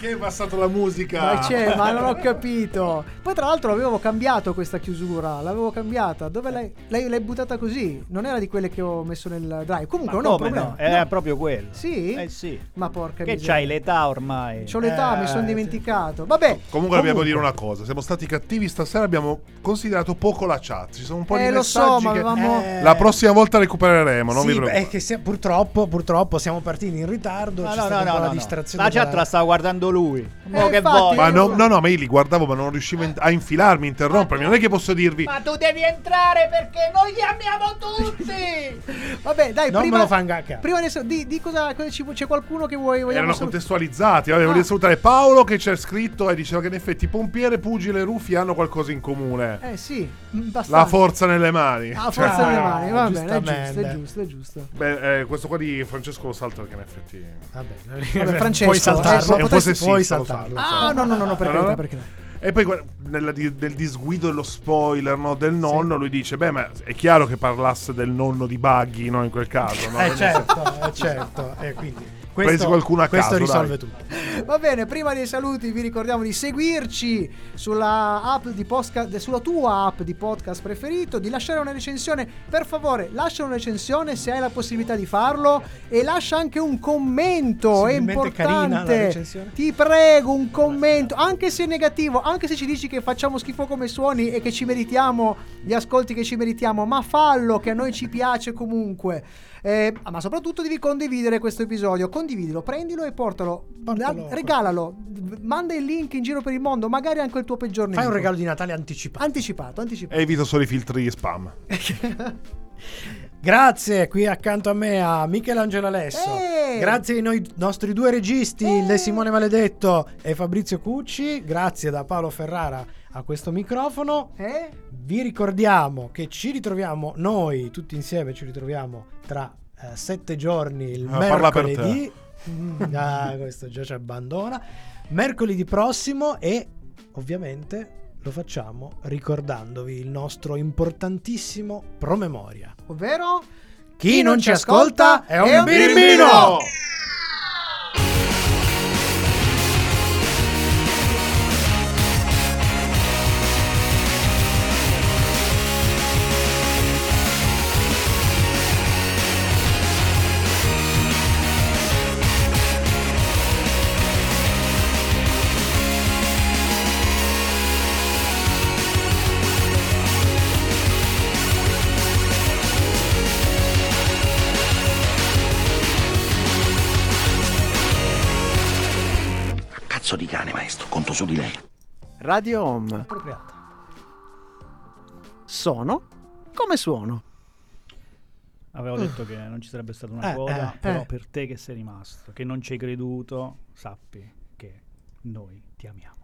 Perché è passato la musica? Ma c'è, ma non ho capito. Poi tra l'altro avevo cambiato questa chiusura, l'avevo cambiata. Dove l'hai, l'hai, l'hai buttata così? Non era di quelle che ho messo nel drive. Comunque Ma non no? Era proprio quello. Sì? Eh sì. Ma porca Che miseria. c'hai l'età ormai. C'ho l'età, mi Eh, sono sì. dimenticato. Vabbè. Comunque dobbiamo dire una cosa, siamo stati cattivi stasera, abbiamo considerato poco la chat, ci sono un po' Eh, di lo so, messaggi ma che avevamo- Eh, la prossima volta recupereremo, non sì, vi preoccupate. è che sia- purtroppo, purtroppo siamo partiti in ritardo. No, c'è no, stata no, no, la no. distrazione. La chat la stava guardando lui. Mo Eh, che infatti, vuoi? Ma no, no, no, ma io li guardavo, ma non riuscivo in- a infilarmi, interrompermi. Non è che posso dirvi. Ma tu devi entrare perché noi li amiamo tutti! [LAUGHS] Vabbè, dai, Non prima, me lo fa prima adesso, di, di cosa, cosa ci, c'è qualcuno che vuoi vogliamo Erano salut- contestualizzati. Vabbè, Ah. volevo salutare Paolo che c'è scritto e diceva che in effetti pompiere, pugile e Ruffi hanno qualcosa in comune. Eh sì, abbastanza. La forza nelle mani. Ah, Cioè, forza nelle mani, va bene, è giusto, è giusto, è giusto. Beh, eh, questo qua di Francesco lo salta perché in effetti. Vabbè, [LAUGHS] Vabbè, Francesco, puoi saltarlo. eh, È un po' potresti- puoi lo saltarlo. Ah, no, no, no, no, per No, carità, no. per carità. E poi di- del disguido e lo spoiler no, del nonno, lui dice: Beh, ma è chiaro che parlasse del nonno di Buggy, no? In quel caso, no? Eh certo, eh, certo. E quindi Presi questo, qualcuno a questo caso, risolve dai. tutto. Va bene, prima dei saluti vi ricordiamo di seguirci sulla, app di podcast, sulla tua app di podcast preferito, di lasciare una recensione. Per favore, lascia una recensione se hai la possibilità di farlo e lascia anche un commento, è Possibilmente carina la importante. recensione. Ti prego, un commento, anche se è negativo, anche se ci dici che facciamo schifo come suoni e che ci meritiamo gli ascolti che ci meritiamo, ma fallo che a noi ci piace comunque. Eh, ma soprattutto devi condividere questo episodio. Condividilo, prendilo e portalo. Portalo. Regalalo. Manda il link in giro per il mondo, magari anche il tuo peggior nemico. Fai un regalo di Natale anticipato. Anticipato, anticipato. Evito solo i filtri spam. [LAUGHS] Grazie, qui accanto a me a Michelangelo Alesso, Eh! Grazie! Ai noi- nostri due registi, Eh. Le Simone Maledetto e Fabrizio Cucci. Grazie da Paolo Ferrara a questo microfono. Eh? Vi ricordiamo che ci ritroviamo noi tutti insieme, ci ritroviamo tra eh, sette giorni il Ah, parla per mercoledì. Mm, ah, [LAUGHS] questo già ci abbandona. Mercoledì prossimo e ovviamente lo facciamo ricordandovi il nostro importantissimo promemoria. Ovvero? Chi non ci ascolta è un birimbino! Cazzo Radio Home. Appropriato. Sono come suono. Avevo detto che non ci sarebbe stata una Eh, coda, eh, però eh. per te che sei rimasto, che non ci hai creduto, sappi che noi ti amiamo.